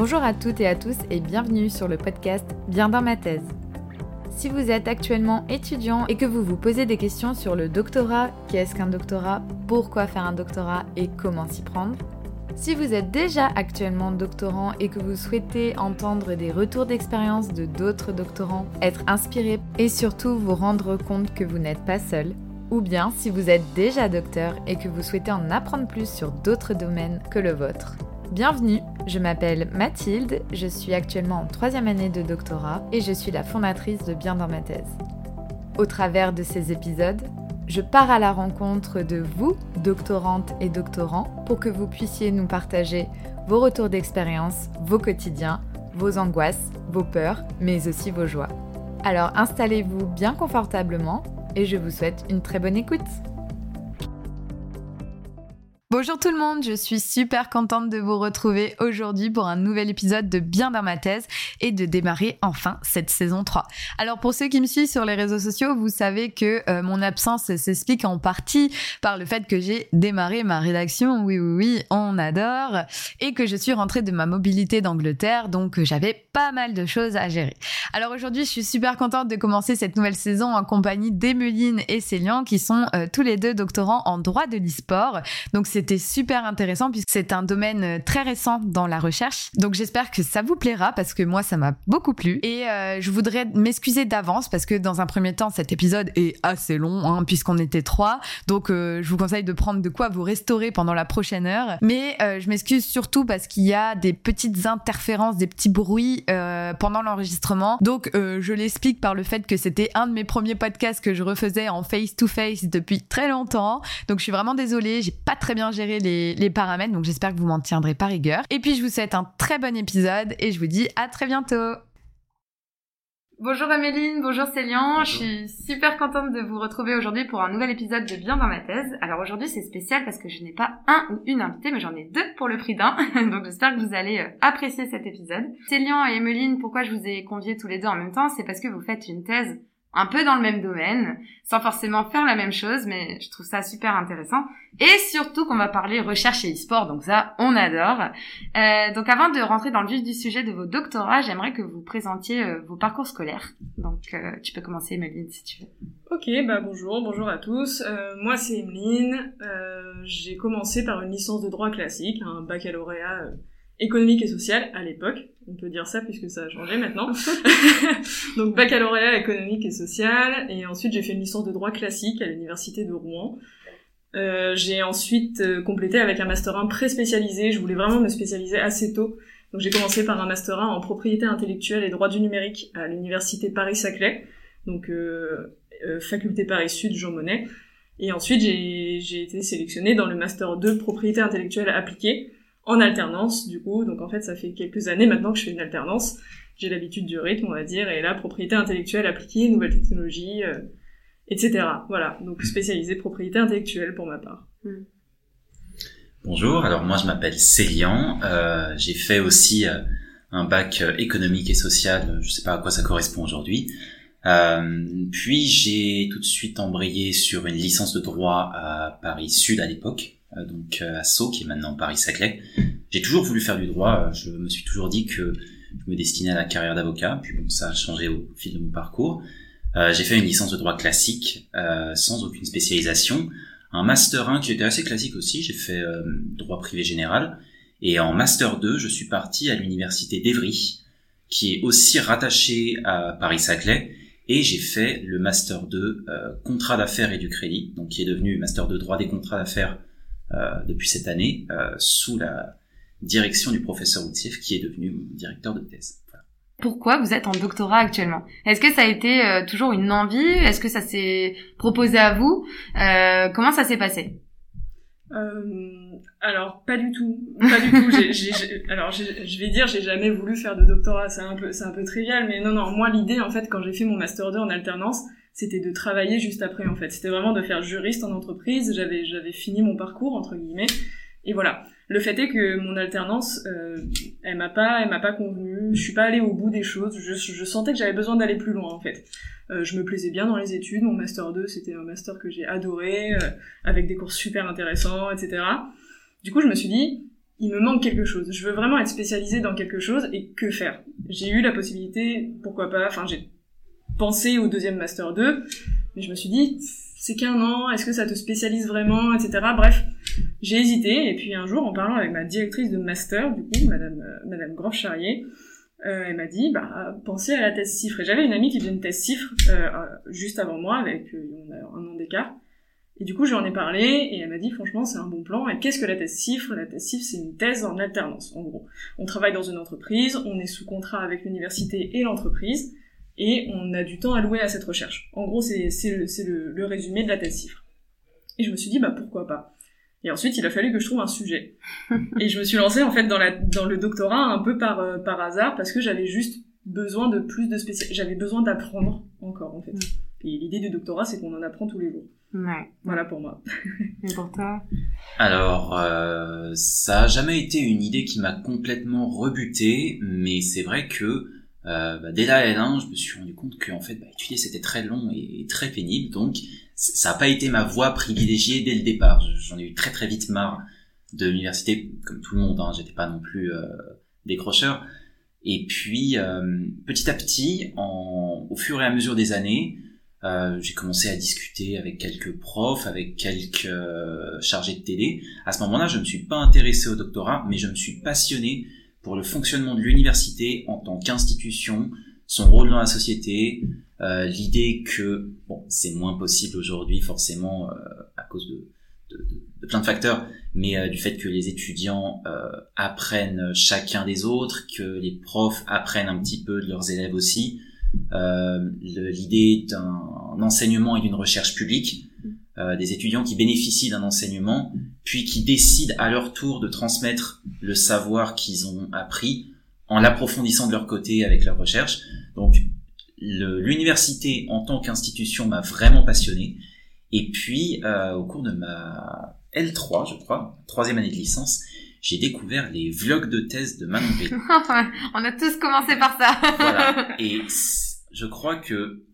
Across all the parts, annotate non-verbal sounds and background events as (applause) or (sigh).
Bonjour à toutes et à tous et bienvenue sur le podcast Bien dans ma thèse. Si vous êtes actuellement étudiant et que vous vous posez des questions sur le doctorat, qu'est-ce qu'un doctorat, pourquoi faire un doctorat et comment s'y prendre, si vous êtes déjà actuellement doctorant et que vous souhaitez entendre des retours d'expérience de d'autres doctorants, être inspiré et surtout vous rendre compte que vous n'êtes pas seul, ou bien si vous êtes déjà docteur et que vous souhaitez en apprendre plus sur d'autres domaines que le vôtre, Bienvenue, je m'appelle Mathilde, je suis actuellement en troisième année de doctorat et je suis la fondatrice de Bien dans ma thèse. Au travers de ces épisodes, je pars à la rencontre de vous, doctorantes et doctorants, pour que vous puissiez nous partager vos retours d'expérience, vos quotidiens, vos angoisses, vos peurs, mais aussi vos joies. Alors installez-vous bien confortablement et je vous souhaite une très bonne écoute. Bonjour tout le monde, je suis super contente de vous retrouver aujourd'hui pour un nouvel épisode de Bien dans ma thèse et de démarrer enfin cette saison 3. Alors pour ceux qui me suivent sur les réseaux sociaux, vous savez que euh, mon absence s'explique en partie par le fait que j'ai démarré ma rédaction, oui oui oui, on adore, et que je suis rentrée de ma mobilité d'Angleterre, donc j'avais pas mal de choses à gérer. Alors aujourd'hui, je suis super contente de commencer cette nouvelle saison en compagnie d'Emeline et Célian qui sont euh, tous les deux doctorants en droit de l'e-sport. Donc c'est c'était super intéressant puisque c'est un domaine euh, très récent dans la recherche. Donc j'espère que ça vous plaira parce que moi ça m'a beaucoup plu. Et euh, je voudrais m'excuser d'avance parce que dans un premier temps cet épisode est assez long hein, puisqu'on était trois. Donc euh, je vous conseille de prendre de quoi vous restaurer pendant la prochaine heure. Mais je m'excuse surtout parce qu'il y a des petites interférences, des petits bruits pendant l'enregistrement. Donc je l'explique par le fait que c'était un de mes premiers podcasts que je refaisais en face to face depuis très longtemps. Donc je suis vraiment désolée, j'ai pas très bien gérer les, paramètres, donc j'espère que vous m'en tiendrez par rigueur. Et puis je vous souhaite un très bon épisode et je vous dis à très bientôt. Bonjour Améline, bonjour Célian, je suis super contente de vous retrouver aujourd'hui pour un nouvel épisode de Bien dans ma thèse. Alors aujourd'hui c'est spécial parce que je n'ai pas un ou une invitée mais j'en ai deux pour le prix d'un, (laughs) donc j'espère que vous allez euh, apprécier cet épisode. Célian et Emeline, pourquoi je vous ai conviés tous les deux en même temps? C'est parce que vous faites une thèse un peu dans le même domaine, sans forcément faire la même chose, mais je trouve ça super intéressant. Et surtout qu'on va parler recherche et e-sport, donc ça, on adore. Euh, donc avant de rentrer dans le vif du sujet de vos doctorats, j'aimerais que vous présentiez euh, vos parcours scolaires. Donc euh, tu peux commencer, Emeline, si tu veux. Ok, bah bonjour, bonjour à tous. moi c'est Emeline. J'ai commencé par une licence de droit classique, un baccalauréat économique et social à l'époque. On peut dire ça puisque ça a changé maintenant. (laughs) Donc baccalauréat économique et social. Et ensuite j'ai fait une licence de droit classique à l'université de Rouen. Euh, j'ai ensuite euh, complété avec un master 1 pré-spécialisé. Je voulais vraiment me spécialiser assez tôt. Donc j'ai commencé par un master 1 en propriété intellectuelle et droit du numérique à l'université Paris-Saclay. Donc euh, euh, faculté Paris Sud Jean Monnet. Et ensuite j'ai été sélectionnée dans le master 2 propriété intellectuelle appliquée en alternance du coup. Donc en fait, ça fait quelques années maintenant que je fais une alternance. J'ai l'habitude du rythme, on va dire, et là, propriété intellectuelle appliquée, nouvelles technologies, euh, etc. Voilà, donc spécialisé propriété intellectuelle pour ma part. Hmm. Bonjour, alors moi je m'appelle Célian, euh, j'ai fait aussi euh, un bac économique et social, je sais pas à quoi ça correspond aujourd'hui. puis j'ai tout de suite embrayé sur une licence de droit à Paris Sud à l'époque, donc euh, à Sceaux, qui est maintenant Paris-Saclay. J'ai toujours voulu faire du droit. Euh, je me suis toujours dit que je me destinais à la carrière d'avocat. Puis bon, ça a changé au fil de mon parcours. Euh, j'ai fait une licence de droit classique euh, sans aucune spécialisation. Un master 1 qui était assez classique aussi. J'ai fait euh, droit privé général. Et en master 2, je suis parti à l'université d'Evry, qui est aussi rattachée à Paris-Saclay. Et j'ai fait le master 2 contrat d'affaires et du crédit, donc qui est devenu master 2 droit des contrats d'affaires euh, depuis cette année euh, sous la direction du professeur Outsif qui est devenu mon directeur de thèse. Pourquoi vous êtes en doctorat actuellement? Est-ce que ça a été euh, toujours une envie? Est-ce que ça s'est proposé à vous? Comment ça s'est passé? Euh, alors pas du tout, pas du tout. alors je vais dire, j'ai jamais voulu faire de doctorat. C'est un peu, c'est un peu trivial, mais non, non. Moi, l'idée, en fait, quand j'ai fait mon master 2 en alternance, c'était de travailler juste après en fait. C'était vraiment de faire juriste en entreprise. J'avais j'avais fini mon parcours entre guillemets. Et voilà. Le fait est que mon alternance, euh, elle m'a pas, elle m'a pas convenu. Je suis pas allée au bout des choses. Je, je sentais que j'avais besoin d'aller plus loin en fait. Euh, je me plaisais bien dans les études. Mon master 2, c'était un master que j'ai adoré, euh, avec des cours super intéressants, etc. Du coup, je me suis dit, il me manque quelque chose. Je veux vraiment être spécialisée dans quelque chose et que faire? J'ai eu la possibilité, pourquoi pas, enfin j'ai pensé au deuxième master 2, mais je me suis dit c'est qu'un an, est-ce que ça te spécialise vraiment, etc. Bref, j'ai hésité et puis un jour en parlant avec ma directrice de master, du coup, Madame euh, Madame Groff-Charrier, euh, elle m'a dit bah pensez à la thèse cifre. Et j'avais une amie qui faisait une thèse cifre euh, euh juste avant moi avec un an d'écart. Et du coup, j'en ai parlé et elle m'a dit franchement, c'est un bon plan. Et qu'est-ce que la thèse CIFRE La thèse CIFRE, c'est une thèse en alternance, en gros. On travaille dans une entreprise, on est sous contrat avec l'université et l'entreprise, et on a du temps alloué à cette recherche. En gros, c'est le, le, le, résumé de la thèse CIFRE. Et je me suis dit, bah pourquoi pas? Et ensuite, il a fallu que je trouve un sujet. (laughs) et je me suis lancée en fait dans, la, dans le doctorat un peu par, euh, par hasard, parce que j'avais juste besoin de plus de spécialistes. J'avais besoin d'apprendre encore, en fait. Mm. Et l'idée du doctorat, c'est qu'on en apprend tous les jours. Ouais. Voilà pour moi. (laughs) Et pour toi? Alors, euh, ça a jamais été une idée qui m'a complètement rebuté, mais c'est vrai que euh, bah, dès la L1, je me suis rendu compte que en fait, bah, étudier c'était très long et, très pénible, donc ça n'a pas été ma voie privilégiée dès le départ. J'en ai eu très très vite marre de l'université, comme tout le monde. Hein, J'étais pas non plus euh, décrocheur. Et puis, euh, petit à petit, en, au fur et à mesure des années, euh, j'ai commencé à discuter avec quelques profs, avec quelques euh, chargés de télé. À ce moment-là, je ne suis pas intéressé au doctorat, mais je me suis passionné pour le fonctionnement de l'université en tant qu'institution, son rôle dans la société, euh, l'idée que bon, c'est moins possible aujourd'hui forcément euh, à cause de, plein de facteurs, mais euh, du fait que les étudiants apprennent chacun des autres, que les profs apprennent un petit peu de leurs élèves aussi l'idée d'un enseignement et d'une recherche publique, euh, des étudiants qui bénéficient d'un enseignement, puis qui décident à leur tour de transmettre le savoir qu'ils ont appris en l'approfondissant de leur côté avec leur recherche. Donc l'université en tant qu'institution m'a vraiment passionné. Et puis euh, au cours de ma L3, je crois, troisième année de licence, j'ai découvert les vlogs de thèse de Manon B. (laughs) On a tous commencé par ça. voilà. (laughs) Et je crois que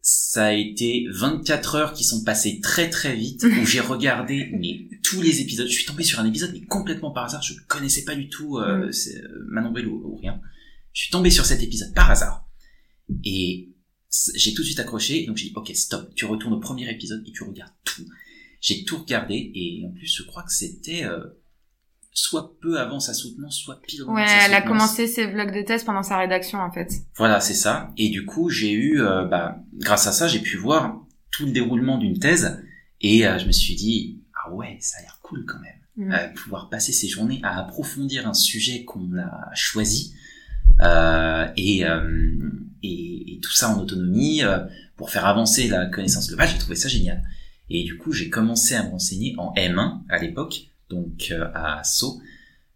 ça a été 24 heures qui sont passées très très vite où j'ai regardé mais tous les épisodes. Je suis tombé sur un épisode mais complètement par hasard. Je ne connaissais pas du tout euh, mm. euh Manon Bell ou, rien. Je suis tombé sur cet épisode par hasard et j'ai tout de suite accroché. Donc j'ai dit ok stop. Tu retournes au premier épisode et tu regardes tout. J'ai tout regardé et en plus je crois que c'était euh, soit peu avant sa soutenance, soit pile avant ouais, sa elle a commencé ses vlogs de thèse pendant sa rédaction en fait. Voilà, c'est ça. Et du coup, j'ai eu, euh, bah, grâce à ça, j'ai pu voir tout le déroulement d'une thèse et euh, je me suis dit, ah ouais, ça a l'air cool quand même. Mm. Euh, pouvoir passer ses journées à approfondir un sujet qu'on a choisi et, et, et, tout ça en autonomie pour faire avancer la connaissance globale, j'ai trouvé ça génial. Et du coup, j'ai commencé à me renseigner en M1 à l'époque donc euh, à Sceaux.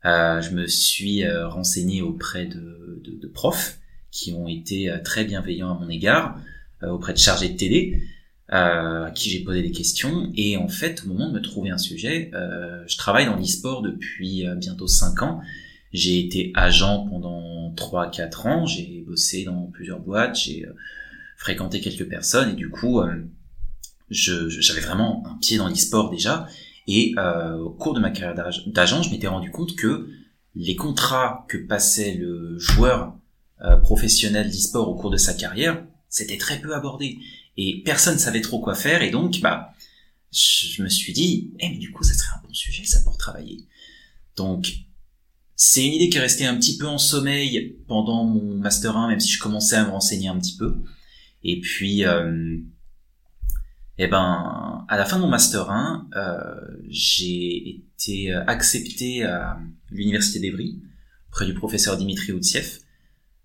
Euh, je me suis euh, renseigné auprès de, de, de, profs qui ont été très bienveillants à mon égard, auprès de chargés de télé, à qui j'ai posé des questions. Et en fait, au moment de me trouver un sujet, je travaille dans l'e-sport depuis bientôt 5 ans. J'ai été agent pendant 3-4 ans, j'ai bossé dans plusieurs boîtes, j'ai fréquenté quelques personnes et du coup, j'avais vraiment un pied dans l'e-sport déjà. Et euh, au cours de ma carrière d'agent, je m'étais rendu compte que les contrats que passait le joueur euh, professionnel d'e-sport au cours de sa carrière, c'était très peu abordé. Et personne savait trop quoi faire. Et donc, bah, je me suis dit, eh, mais du coup, ça serait un bon sujet, ça, pour travailler. Donc, c'est une idée qui est restée un petit peu en sommeil pendant mon Master 1, même si je commençais à me renseigner un petit peu. Et puis, euh, eh ben, à la fin de mon master 1, euh, j'ai été accepté à l'université d'Evry près du professeur Dimitri Outsiev.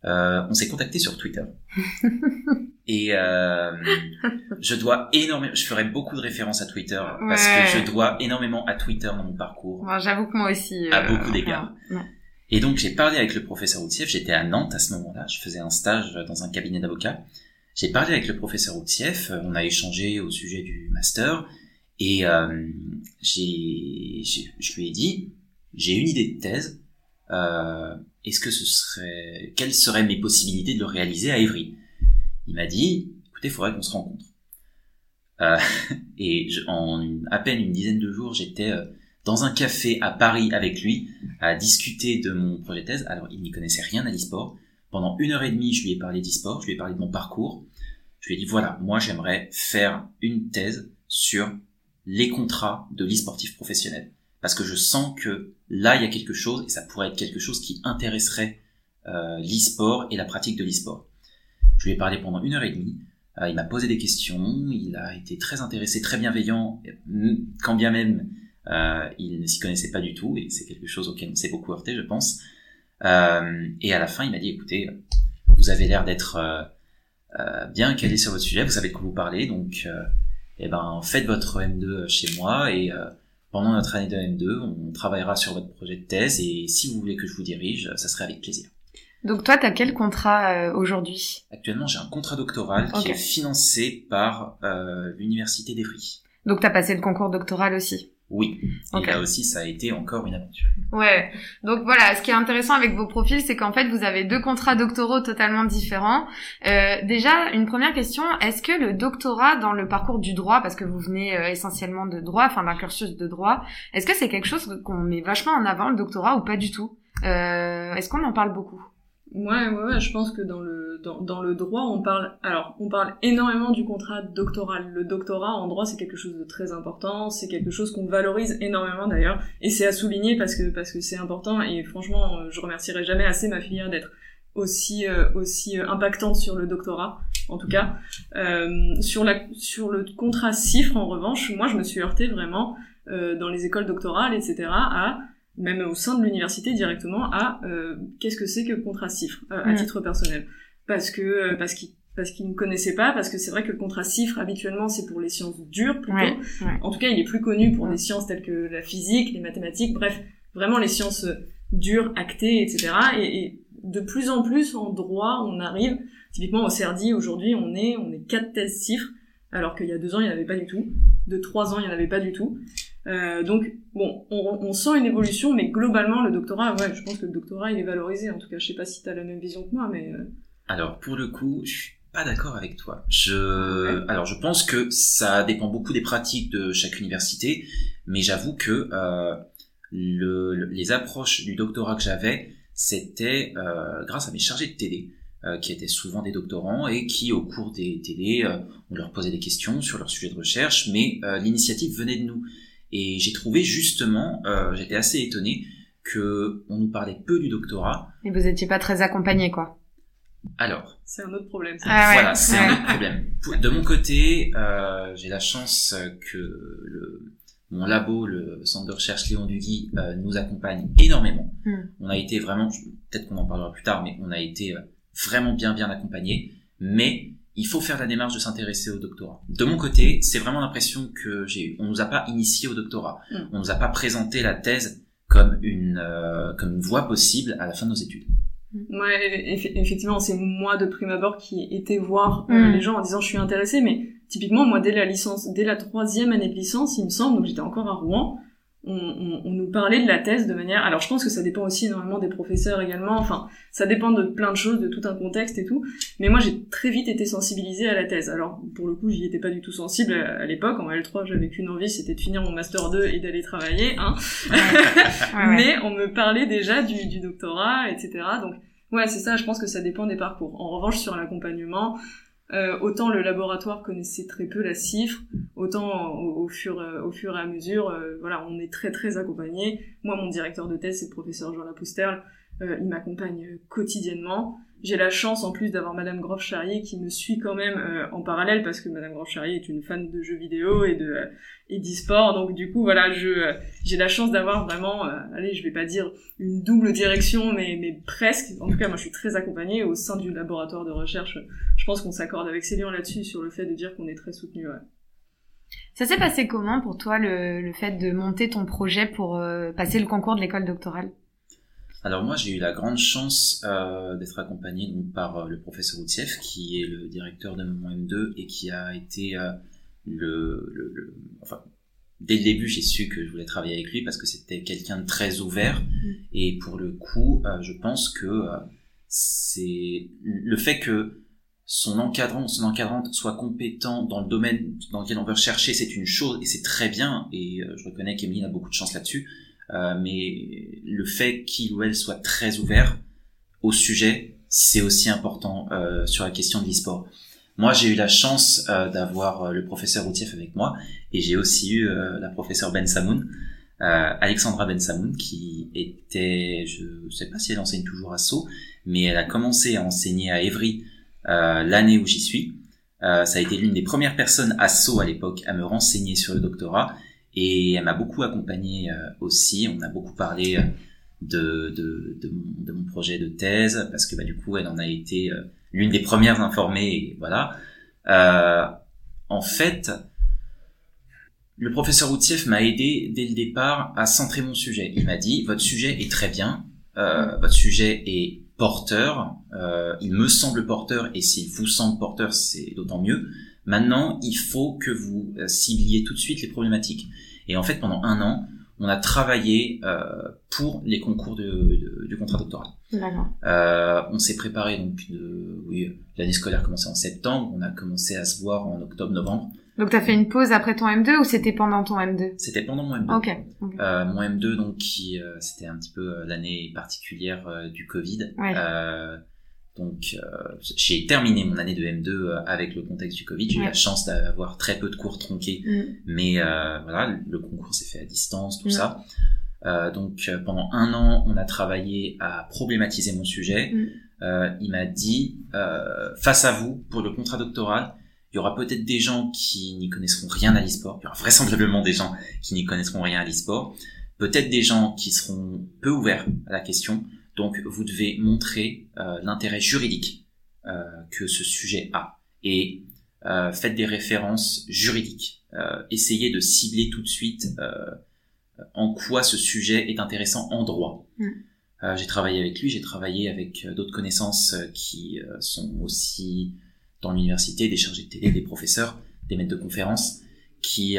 Euh, on s'est contacté sur Twitter. (laughs) Et euh, je dois énormément, je ferai beaucoup de références à Twitter parce que je dois énormément à Twitter dans mon parcours. J'avoue que moi aussi. à beaucoup d'égards. Et donc j'ai parlé avec le professeur Outsiev. J'étais à Nantes à ce moment-là. Je faisais un stage dans un cabinet d'avocats. J'ai parlé avec le professeur Outsieff, euh, on a échangé au sujet du master, et euh, j'ai, je lui ai dit, j'ai une idée de thèse, euh, est-ce que ce serait, quelles seraient mes possibilités de le réaliser à Évry? Il m'a dit, écoutez, il faudrait qu'on se rencontre. Euh, (laughs) et en à peine une dizaine de jours, j'étais euh, dans un café à Paris avec lui à discuter de mon projet de thèse. Alors, il n'y connaissait rien à l'e-sport. Pendant une heure et demie, je lui ai parlé d'e-sport, je lui ai parlé de mon parcours. Je lui ai dit, voilà, moi j'aimerais faire une thèse sur les contrats de l'e-sportif professionnel. Parce que je sens que là, il y a quelque chose, et ça pourrait être quelque chose qui intéresserait euh, l'e-sport et la pratique de l'e-sport. Je lui ai parlé pendant une heure et demie. Euh, il m'a posé des questions, il a été très intéressé, très bienveillant, quand bien même euh, il ne s'y connaissait pas du tout, et c'est quelque chose auquel on s'est beaucoup heurté, je pense. Euh, et à la fin, il m'a dit, écoutez, vous avez l'air d'être euh, bien calé sur votre sujet, vous savez de quoi vous parlez, donc euh, eh ben, faites votre M2 chez moi, et pendant notre année de M2, on travaillera sur votre projet de thèse, et si vous voulez que je vous dirige, ça serait avec plaisir. Donc toi, tu as quel contrat aujourd'hui? Actuellement, j'ai un contrat doctoral qui est financé par euh, l'Université d'Evry. Donc tu as passé le concours doctoral aussi? Oui. Et là aussi, ça a été encore une aventure. Ouais. Donc voilà, ce qui est intéressant avec vos profils, c'est qu'en fait, vous avez deux contrats doctoraux totalement différents. Euh, déjà, une première question, est-ce que le doctorat dans le parcours du droit, parce que vous venez euh, essentiellement de droit, enfin d'un cursus de droit, est-ce que c'est quelque chose qu'on met vachement en avant, le doctorat, ou pas du tout? Euh, Est-ce qu'on en parle beaucoup? Ouais, ouais, ouais, je pense que dans le dans, dans, le droit, on parle alors on parle énormément du contrat doctoral. Le doctorat en droit, c'est quelque chose de très important, c'est quelque chose qu'on valorise énormément d'ailleurs, et c'est à souligner parce que parce que c'est important. Et franchement, euh, je remercierai jamais assez ma filière d'être aussi euh, aussi euh, impactante sur le doctorat. En tout cas, euh, sur la sur le contrat CIFRE en revanche, moi je me suis heurtée vraiment dans les écoles doctorales, etc. à même au sein de l'université directement, à euh, qu'est-ce que c'est que le contrat CIFRE euh, à titre personnel. Parce que euh, parce qu'ils parce qu'ils ne connaissaient pas, parce que c'est vrai que le contrat CIFRE, habituellement, c'est pour les sciences dures, plutôt. En tout cas, il est plus connu pour des sciences telles que la physique, les mathématiques, bref, vraiment les sciences dures, actées, etc. Et, et, de plus en plus, en droit, on arrive, typiquement au CERDI, aujourd'hui, on est, on est quatre thèses CIFRE, alors qu'il y a deux ans, il n'y en avait pas du tout. De trois ans, il n'y en avait pas du tout. Euh, donc bon, on, on, sent une évolution, mais globalement le doctorat, ouais, je pense que le doctorat il est valorisé. En tout cas, je sais pas si tu as la même vision que moi, mais euh... alors pour le coup, je suis pas d'accord avec toi. Je alors je pense que ça dépend beaucoup des pratiques de chaque université, mais j'avoue que euh, le, les approches du doctorat que j'avais, c'était euh, grâce à mes chargés de télé. Qui étaient souvent des doctorants et qui, au cours des télés, on leur posait des questions sur leur sujet de recherche, mais l'initiative venait de nous. Et j'ai trouvé justement, euh, j'étais assez étonné que on nous parlait peu du doctorat. Et vous étiez pas très accompagné, quoi. Alors, c'est un autre problème. Ah voilà, c'est un autre problème. De mon côté, euh, j'ai la chance que le, mon labo, le centre de recherche Léon Duguy, euh, nous accompagne énormément. Hmm. On a été vraiment, peut-être qu'on en parlera plus tard, mais on a été euh, vraiment bien bien accompagné. Mais il faut faire la démarche de s'intéresser au doctorat. De mon côté, c'est vraiment l'impression que j'ai On nous a pas initié au doctorat. Mm. On nous a pas présenté la thèse comme une euh, comme une voie possible à la fin de nos études. Mm. Ouais, effectivement, c'est moi de prime abord qui été voir euh, mm. les gens en disant je suis intéressé, mais typiquement moi dès la licence, dès la troisième année de licence, il me semble, donc j'étais encore à Rouen, on, on, nous parlait de la thèse de manière. Alors je pense que ça dépend aussi énormément des professeurs également. Enfin, ça dépend de plein de choses, de tout un contexte et tout. Mais moi j'ai très vite été sensibilisée à la thèse. Alors pour le coup, j'y étais pas du tout sensible à, l'époque. En L3, j'avais qu'une envie, c'était de finir mon master 2 et d'aller travailler. Hein. (laughs) Mais on me parlait déjà du, du doctorat, etc. Donc ouais, c'est ça. Je pense que ça dépend des parcours. En revanche, sur l'accompagnement, euh, autant le laboratoire connaissait très peu la cifre, autant au, fur, euh, au fur et à mesure, euh, voilà, on est très très accompagné. Moi, mon directeur de thèse, c'est le professeur Jean Lapousterle, il m'accompagne quotidiennement. J'ai la chance en plus d'avoir Madame Groff-Charrier qui me suit quand même euh, en parallèle parce que Madame Groff-Charrier est une fan de jeux vidéo et de euh, et d'e-sport. Donc du coup voilà, je euh, j'ai la chance d'avoir vraiment, allez, je vais pas dire une double direction, mais mais presque. En tout cas, moi je suis très accompagnée au sein du laboratoire de recherche. Je pense qu'on s'accorde avec Céline là-dessus sur le fait de dire qu'on est très soutenu. Ouais. Ça s'est passé comment pour toi le, le fait de monter ton projet pour passer le concours de l'école doctorale? Alors moi j'ai eu la grande chance euh, d'être accompagné donc, par euh, le professeur Outsef qui est le directeur de mon M2 et qui a été euh, le, le, le, enfin dès le début j'ai su que je voulais travailler avec lui parce que c'était quelqu'un de très ouvert mm. et pour le coup je pense que c'est le fait que son encadrant ou son encadrante soit compétent dans le domaine dans lequel on veut rechercher, c'est une chose et c'est très bien. Et je reconnais qu'Emeline a beaucoup de chance là-dessus. Euh, mais le fait qu'il ou elle soit très ouvert au sujet, c'est aussi important euh, sur la question de l'e-sport. Moi, j'ai eu la chance d'avoir le professeur Routief avec moi et j'ai aussi eu la professeure Ben Samoun, Alexandra Ben Samoun, qui était, je ne sais pas si elle enseigne toujours à Sceaux, mais elle a commencé à enseigner à Évry euh, l'année où j'y suis. Euh, ça a été l'une des premières personnes à Sceaux à l'époque à me renseigner sur le doctorat et elle m'a beaucoup accompagné euh, aussi. On a beaucoup parlé de, de, mon, projet de thèse parce que bah, du coup elle en a été l'une des premières informées. Voilà. en fait, le professeur Outieff m'a aidé dès le départ à centrer mon sujet. Il m'a dit votre sujet est très bien, euh, votre sujet est porteur, euh, il me semble porteur, et s'il vous semble porteur, c'est d'autant mieux. Maintenant, il faut que vous euh, cibliez tout de suite les problématiques. Et en fait, pendant un an, on a travaillé euh, pour les concours de, de, du contrat doctoral. Euh, on s'est préparé donc de, oui, l'année scolaire commençait en septembre, on a commencé à se voir en octobre-novembre. Donc t'as fait une pause après ton M2 ou c'était pendant ton M2 C'était pendant mon M2. Ok. Euh, mon M2 donc qui euh, c'était un petit peu l'année particulière du Covid. Ouais. Donc j'ai terminé mon année de M2 avec le contexte du Covid. J'ai eu la chance d'avoir très peu de cours tronqués, mm. mais voilà le concours s'est fait à distance, tout mm. ça. donc pendant un an on a travaillé à problématiser mon sujet. Mm. il m'a dit face à vous pour le contrat doctoral il y aura peut-être des gens qui n'y connaisseront rien à l'e-sport. Il y aura vraisemblablement des gens qui n'y connaîtront rien à l'e-sport. Peut-être des gens qui seront peu ouverts à la question. Donc, vous devez montrer euh, l'intérêt juridique euh, que ce sujet a. Et euh, faites des références juridiques. Essayez de cibler tout de suite en quoi ce sujet est intéressant en droit. Mm. j'ai travaillé avec lui, j'ai travaillé avec d'autres connaissances qui sont aussi dans l'université, des chargés de télé, des professeurs, des maîtres de conférences qui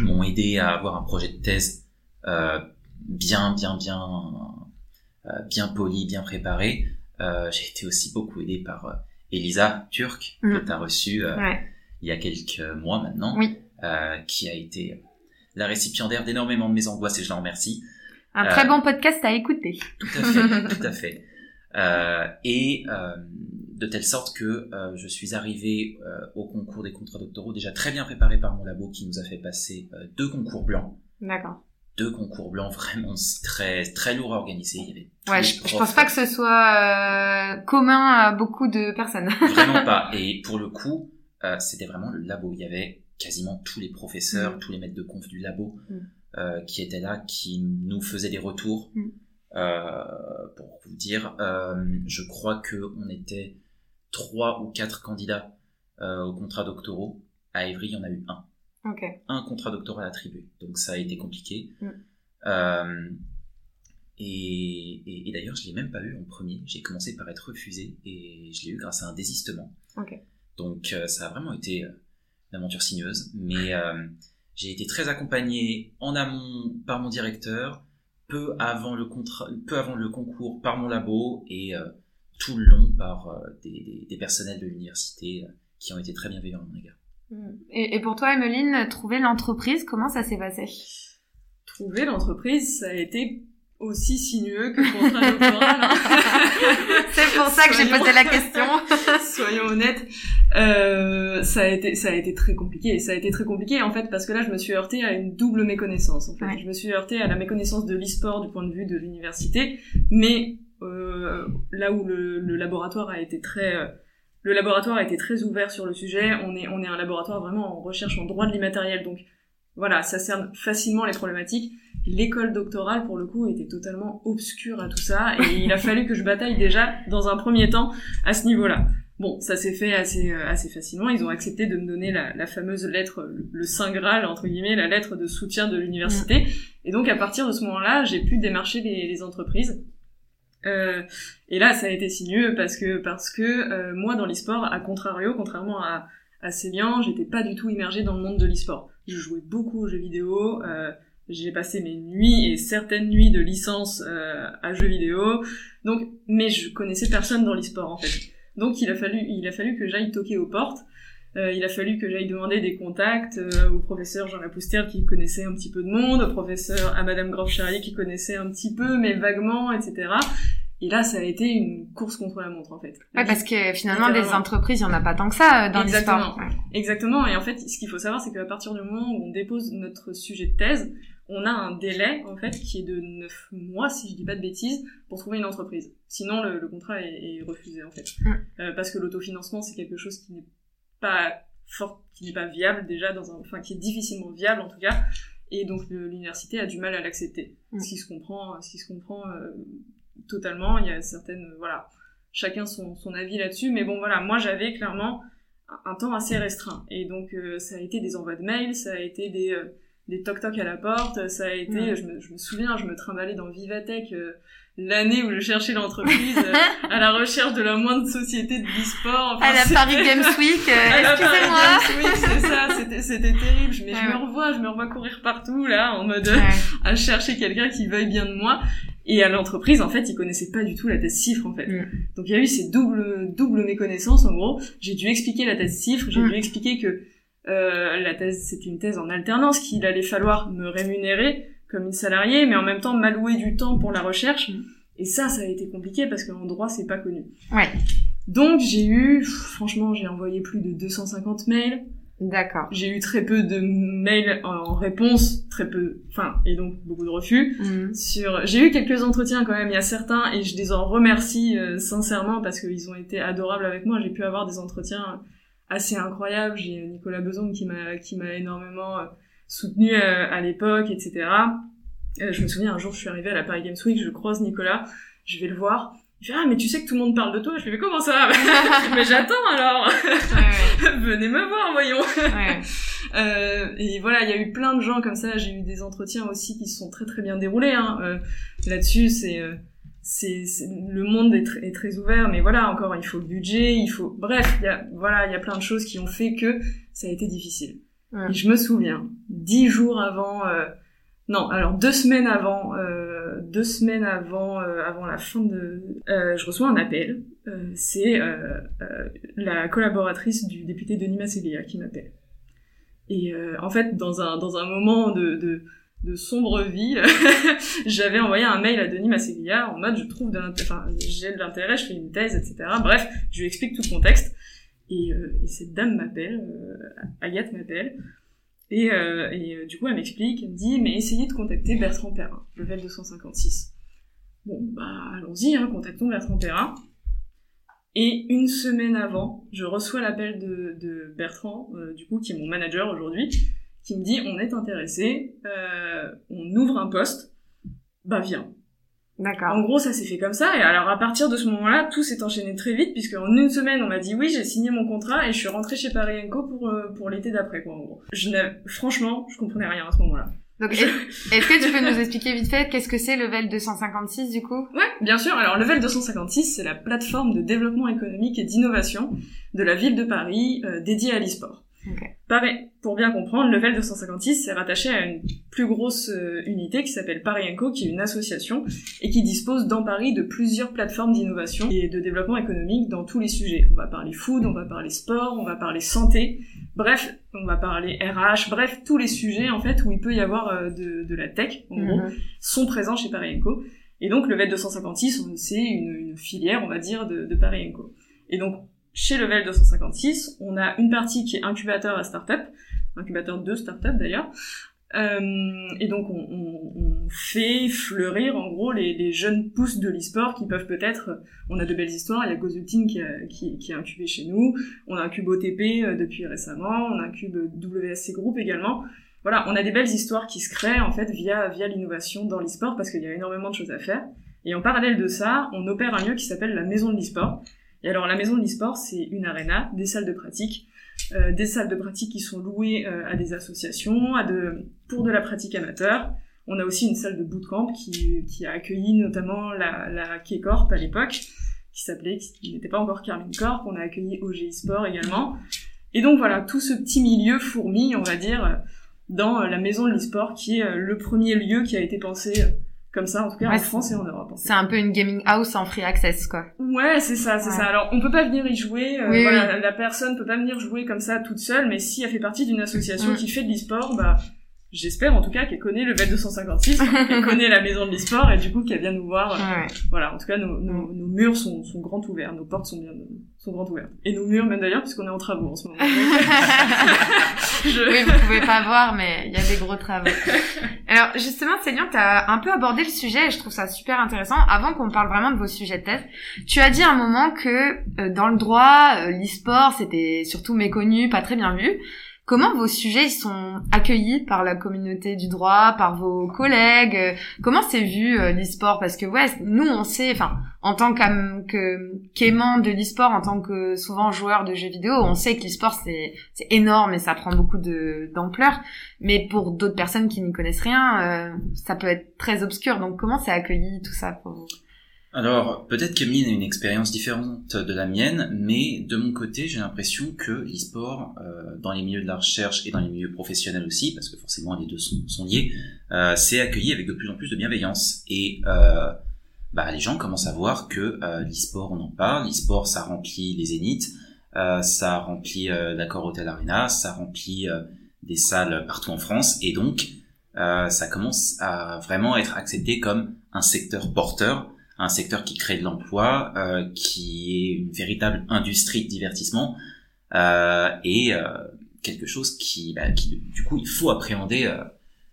m'ont aidé à avoir un projet de thèse bien, bien, bien, bien poli, bien préparé. Euh, j'ai été aussi beaucoup aidé par euh, Elisa Turc, mm. que tu as reçu ouais. il y a quelques mois maintenant, oui. qui a été la récipiendaire d'énormément de mes angoisses et je l'en remercie. Un très bon podcast à écouter. Tout à fait, (laughs) tout à fait. et de telle sorte que euh, je suis arrivé euh, au concours des contrats doctoraux déjà très bien préparé par mon labo qui nous a fait passer euh, deux concours blancs. D'accord. Deux concours blancs vraiment très très lourd à organiser. Il y avait ouais, je, je, pense pas que ce soit commun à beaucoup de personnes. (laughs) vraiment pas. Et pour le coup, c'était vraiment le labo. Il y avait quasiment tous les professeurs, mm. tous les maîtres de conf du labo mm. qui étaient là, qui nous faisaient des retours. Mm. pour vous dire, je crois que on était trois ou quatre candidats euh, au contrat doctoraux. À Évry, il y en a eu un. Okay. Un contrat doctoral attribué. Donc ça a été compliqué. Mm. Euh, et, et, et d'ailleurs, je l'ai même pas eu en premier. J'ai commencé par être refusé et je l'ai eu grâce à un désistement. Okay. Donc euh, ça a vraiment été euh, une aventure sinueuse. Mais j'ai été très accompagné en amont par mon directeur, peu avant le contrat, peu avant le concours par mon labo et tout le long par des, des, des, personnels de l'université qui ont été très bienveillants à mon égard. Et, et pour toi, Emeline, trouver l'entreprise, comment ça s'est passé? Trouver l'entreprise, ça a été aussi sinueux que pour un. Hein. (laughs) C'est pour ça que j'ai posé la question. (laughs) Soyons honnêtes, euh, ça a été ça a été très compliqué. Ça a été très compliqué en fait parce que là je me suis heurtée à une double méconnaissance. En fait, ouais. je me suis heurtée à la méconnaissance de l'e-sport du point de vue de l'université, mais euh, là où le, le, laboratoire a été très euh, le laboratoire a été très ouvert sur le sujet. On est on est un laboratoire vraiment en recherche en droit de l'immatériel, donc voilà, ça cerne facilement les problématiques. L'école doctorale, pour le coup, était totalement obscure à tout ça, et il a fallu que je bataille déjà, dans un premier temps, à ce niveau-là. Bon, ça s'est fait assez, euh, assez facilement. Ils ont accepté de me donner la, la fameuse lettre, le, Saint Graal, entre guillemets, la lettre de soutien de l'université. Mmh. Et donc, à partir de ce moment-là, j'ai pu démarcher les, les entreprises. Euh, et là, ça a été sinueux parce que, parce que euh, moi, dans l'e-sport, à contrario, contrairement à, à Célian, j'étais pas du tout immergée dans le monde de l'e-sport. Je jouais beaucoup aux jeux vidéo, euh, j'ai passé mes nuits et certaines nuits de licence euh, à jeux vidéo. Donc, mais je connaissais personne dans l'e-sport en fait. Donc il a fallu, il a fallu que j'aille toquer aux portes. Euh, il a fallu que j'aille demander des contacts euh, au professeur Jean Lapoustière qui connaissait un petit peu de monde, au professeur à Madame Grove-Charrier qui connaissait un petit peu mais vaguement, etc. Et là, ça a été une course contre la montre en fait. Ouais, parce que finalement, des entreprises, il y en a pas tant que ça euh, dans l'histoire. Exactement. Et en fait, ce qu'il faut savoir, c'est qu'à partir du moment où on dépose notre sujet de thèse, on a un délai en fait qui est de 9 mois, si je dis pas de bêtises, pour trouver une entreprise. Sinon, le, contrat est, est, refusé en fait, euh, parce que l'autofinancement c'est quelque chose qui n'est pas fort, qui n'est pas viable déjà dans un, enfin qui est difficilement viable en tout cas, et donc l'université a du mal à l'accepter. Ce qui se comprend, ce qui se comprend euh, totalement. Il y a certaines, voilà, chacun son, son avis là-dessus, mais bon voilà, moi j'avais clairement un, temps assez restreint, et donc euh, ça a été des envois de mails, ça a été des des toc-toc à la porte. Ça a été, je, me, je, me, souviens, je me trimballais dans Vivatech euh, l'année où je cherchais l'entreprise euh, à la recherche de la moindre société de e-sport. (laughs) à la Paris Games Week, euh, excusez-moi. c'est ça, c'était, c'était terrible. Mais je me revois, je me revois courir partout là, en mode à chercher quelqu'un qui veuille bien de moi. Et à l'entreprise, en fait, ils connaissaient pas du tout la thèse cifre, en fait. Donc il y a eu ces doubles, doubles méconnaissances, en gros. J'ai dû expliquer la thèse cifre, j'ai dû expliquer que euh, la thèse, c'était une thèse en alternance qu'il allait falloir me rémunérer comme une salariée, mais en même temps m'allouer du temps pour la recherche. Et ça, ça a été compliqué parce qu'en droit, c'est pas connu. Ouais. Donc j'ai eu, franchement, j'ai envoyé plus de 250 mails. D'accord. J'ai eu très peu de mails en réponse, très peu, enfin, et donc beaucoup de refus. Mm. Sur, j'ai eu quelques entretiens quand même. Il y a certains et je les en remercie euh, sincèrement parce qu'ils ont été adorables avec moi. J'ai pu avoir des entretiens assez incroyable. J'ai Nicolas Beson qui m'a qui m'a énormément euh, soutenu euh, à l'époque, etc. Euh, je me souviens un jour, je suis arrivée à la Paris Games Week, je croise Nicolas, je vais le voir. Il fait ah mais tu sais que tout le monde parle de toi? Je lui fais mais comment ça (laughs) (laughs) Mais j'attends alors. (laughs) Venez me voir, voyons. euh, et voilà, il y a eu plein de gens comme ça. J'ai eu des entretiens aussi qui se sont très très bien déroulés. Hein. Euh, Là-dessus, c'est c'est le monde est, est, très ouvert mais voilà encore il faut le budget il faut bref il y a voilà il y a plein de choses qui ont fait que ça a été difficile je me souviens dix jours avant euh, non alors deux semaines avant euh, deux semaines avant euh, avant la fin de euh, je reçois un appel euh, c'est la collaboratrice du député Denis Masséglia qui m'appelle et en fait dans un dans un moment de, de de sombre vie, (laughs) j'avais envoyé un mail à Denis Masséglia en mode je trouve enfin, j'ai de l'intérêt, je fais une thèse, etc. Bref, je lui explique tout le contexte. Et, euh, et cette dame m'appelle, euh, Agathe m'appelle, et, euh, du coup elle m'explique, elle me dit mais essayez de contacter Bertrand Perrin, level 256. Bon bah allons-y, hein, contactons Bertrand Perrin. Et une semaine avant, je reçois l'appel de, Bertrand, du coup qui est mon manager aujourd'hui, qui me dit on est intéressé, on ouvre un poste, bah viens. D'accord. En gros, ça s'est fait comme ça. Et alors, à partir de ce moment-là, tout s'est enchaîné très vite, puisque en une semaine, on m'a dit oui, j'ai signé mon contrat et je suis rentrée chez Paris pour euh, pour l'été d'après, quoi. En gros, je franchement, je comprenais rien à ce moment-là. Donc, est-ce que tu peux nous expliquer vite fait qu'est-ce que c'est Level 256 du coup? Ouais, bien sûr. Alors Level 256, c'est la plateforme de développement économique et d'innovation de la ville de Paris euh, dédiée à l'e-sport. Pareil, pour bien comprendre, Level 256 c'est rattaché à une plus grosse euh, unité qui s'appelle Paris Co, qui est une association et qui dispose dans Paris de plusieurs plateformes d'innovation et de développement économique dans tous les sujets. On va parler food, on va parler sport, on va parler santé, bref, on va parler RH, bref, tous les sujets en fait où il peut y avoir euh, de, de, la tech, en gros, mhm. sont présents chez Paris Co. Et donc Level 256, c'est une, une, filière, on va dire, de, de Paris Co. Et donc chez Level 256, on a une partie qui est incubateur à startup, incubateur de startup d'ailleurs, euh, et donc on, on, on, fait fleurir en gros les, les jeunes pousses de l'e-sport qui peuvent peut-être, on a de belles histoires, il y a Gozulting qui, qui, qui est incubé chez nous, on a un cube OTP euh, depuis récemment, on a un WSC Group également. Voilà, on a des belles histoires qui se créent en fait via via l'innovation dans l'e-sport parce qu'il y a énormément de choses à faire. Et en parallèle de ça, on opère un lieu qui s'appelle la Maison de l'e-sport, et alors la maison de l'e-sport, c'est une arena, des salles de pratique, euh, des salles de pratique qui sont louées euh, à des associations, à de, pour de la pratique amateur. On a aussi une salle de bootcamp qui, qui a accueilli notamment la, la K-Corp à l'époque, qui s'appelait, qui n'était pas encore Carmine Corp, on a accueilli OG Sport également. Et donc voilà, tout ce petit milieu fourmi, on va dire, dans la maison de l'e-sport, qui est euh, le premier lieu qui a été pensé comme ça en tout cas en France et en Europe. C'est un peu une gaming house en free access quoi. Ouais, c'est ça, c'est ça. Alors on peut pas venir y jouer, euh, voilà, la personne peut pas venir jouer comme ça toute seule, mais si elle fait partie d'une association mm. qui fait de l'e-sport, bah j'espère en tout cas qu'elle connaît le VEL 256, (laughs) qu'elle connaît la maison de l'e-sport et du coup qu'elle vient nous voir. Voilà, en tout cas nos, nos, nos murs sont, sont grands ouverts, nos portes sont bien sont grands ouvertes. Et nos murs même d'ailleurs puisqu'on est en travaux en ce moment. (laughs) Je... Oui, vous pouvez pas voir mais il y a des gros travaux. Alors justement Céline, tu as un peu abordé le sujet et je trouve ça super intéressant. Avant qu'on parle vraiment de vos sujets de thèse, tu as dit un moment que euh, dans le droit, euh, l'e-sport c'était surtout méconnu, pas très bien vu. Comment vos sujets sont accueillis par la communauté du droit, par vos collègues? Comment c'est vu euh, l'e-sport? Parce que ouais, nous on sait, enfin, en tant qu'aimant de l'e-sport, en tant que souvent joueur de jeux vidéo, on sait que l'e-sport c'est énorme et ça prend beaucoup d'ampleur. Mais pour d'autres personnes qui n'y connaissent rien, euh, ça peut être très obscur. Donc comment c'est accueilli tout ça pour vous? Alors, peut-être que Mine a une expérience différente de la mienne, mais de mon côté, j'ai l'impression que l'e-sport, euh, dans les milieux de la recherche et dans les milieux professionnels aussi, parce que forcément les deux sont, liés, euh, c'est accueilli avec de plus en plus de bienveillance. Et euh, bah, les gens commencent à voir que euh, l'e-sport, on en parle, l'e-sport, ça remplit les zéniths, euh, ça remplit l'accord Hotel Arena, ça remplit des salles partout en France, et donc ça commence à vraiment être accepté comme un secteur porteur un secteur qui crée de l'emploi, euh, qui est une véritable industrie de divertissement euh, et euh, quelque chose qui, bah, qui, du coup, il faut appréhender euh,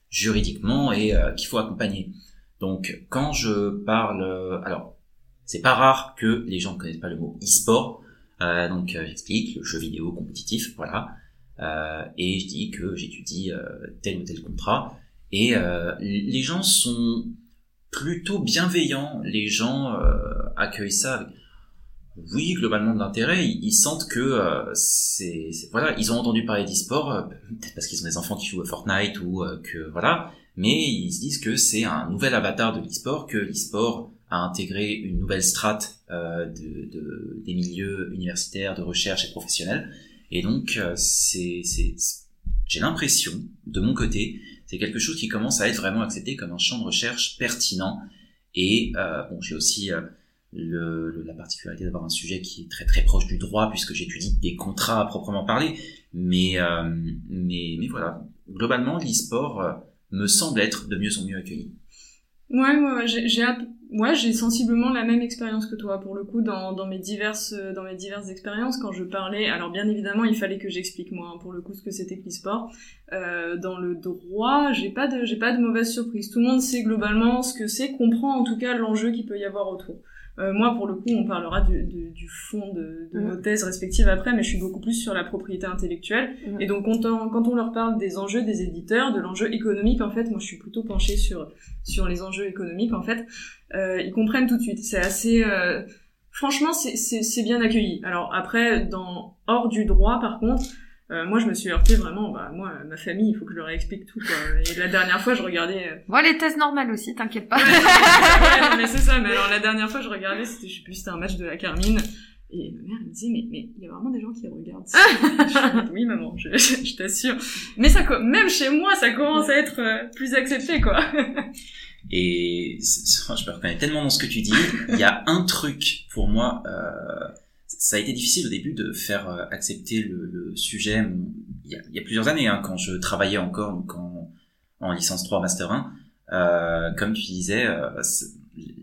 juridiquement et euh, qu'il faut accompagner. Donc, quand je parle, alors, c'est pas rare que les gens ne connaissent pas le mot e-sport. donc, j'explique le jeu vidéo compétitif, voilà. et je dis que j'étudie tel ou tel contrat. Et les gens sont plutôt bienveillant. Les gens euh, accueillent ça. Oui, globalement de l'intérêt. Ils, sentent que euh, c'est voilà, ils ont entendu parler d'e-sport, euh, peut-être parce qu'ils ont des enfants qui jouent à Fortnite ou que voilà, mais ils se disent que c'est un nouvel avatar de l'e-sport, que l'e-sport a intégré une nouvelle strate de, de, des milieux universitaires, de recherche et professionnels. Et donc, c'est, j'ai l'impression, de mon côté, c'est quelque chose qui commence à être vraiment accepté comme un champ de recherche pertinent. Et euh, bon, j'ai aussi euh, le, la particularité d'avoir un sujet qui est très très proche du droit puisque j'étudie des contrats à proprement parler. Mais euh, mais mais voilà, globalement, l'e-sport euh, me semble être de mieux en mieux accueilli. Ouais, ouais, j'ai, j'ai, moi, j'ai sensiblement la même expérience que toi, pour le coup, dans, dans mes diverses, dans mes diverses expériences, quand je parlais. Alors, bien évidemment, il fallait que j'explique moi, hein, pour le coup, ce que c'était que l'e-sport. Euh, dans le droit, j'ai pas de, j'ai pas de mauvaise surprise. Tout le monde sait globalement ce que c'est, comprend en tout cas l'enjeu qu'il peut y avoir autour. Euh, moi, pour le coup, on parlera du, du, fond de, de nos thèses respectives après, mais je suis beaucoup plus sur la propriété intellectuelle. Et donc, quand on, quand on leur parle des enjeux des éditeurs, de l'enjeu économique, en fait, moi, je suis plutôt penchée sur sur les enjeux économiques, en fait. Euh, ils comprennent tout de suite. C'est assez... Euh, franchement, c'est bien accueilli. Alors après, dans hors du droit, par contre, euh, moi, je me suis heurtée vraiment, bah, moi, ma famille, il faut que je leur explique tout, quoi. Et la dernière fois, je regardais... Bon, les thèses normales aussi, t'inquiète pas. ouais, mais c'est ça, mais alors la dernière fois, je regardais, c'était, je sais plus, c'était un match de la Carmine, et ma mère me disait, mais, mais, il y a vraiment des gens qui regardent ça. (laughs) oui, maman, je, je, t'assure. Mais ça, même chez moi, ça commence à être euh, plus accepté, quoi. et je me reconnais tellement dans ce que tu dis. Il y a un truc, pour moi, euh, ça a été difficile au début de faire euh, accepter le, le sujet. Il y, a, il y, a, plusieurs années, hein, quand je travaillais encore donc en, en licence 3 master 1, euh, comme tu disais, euh,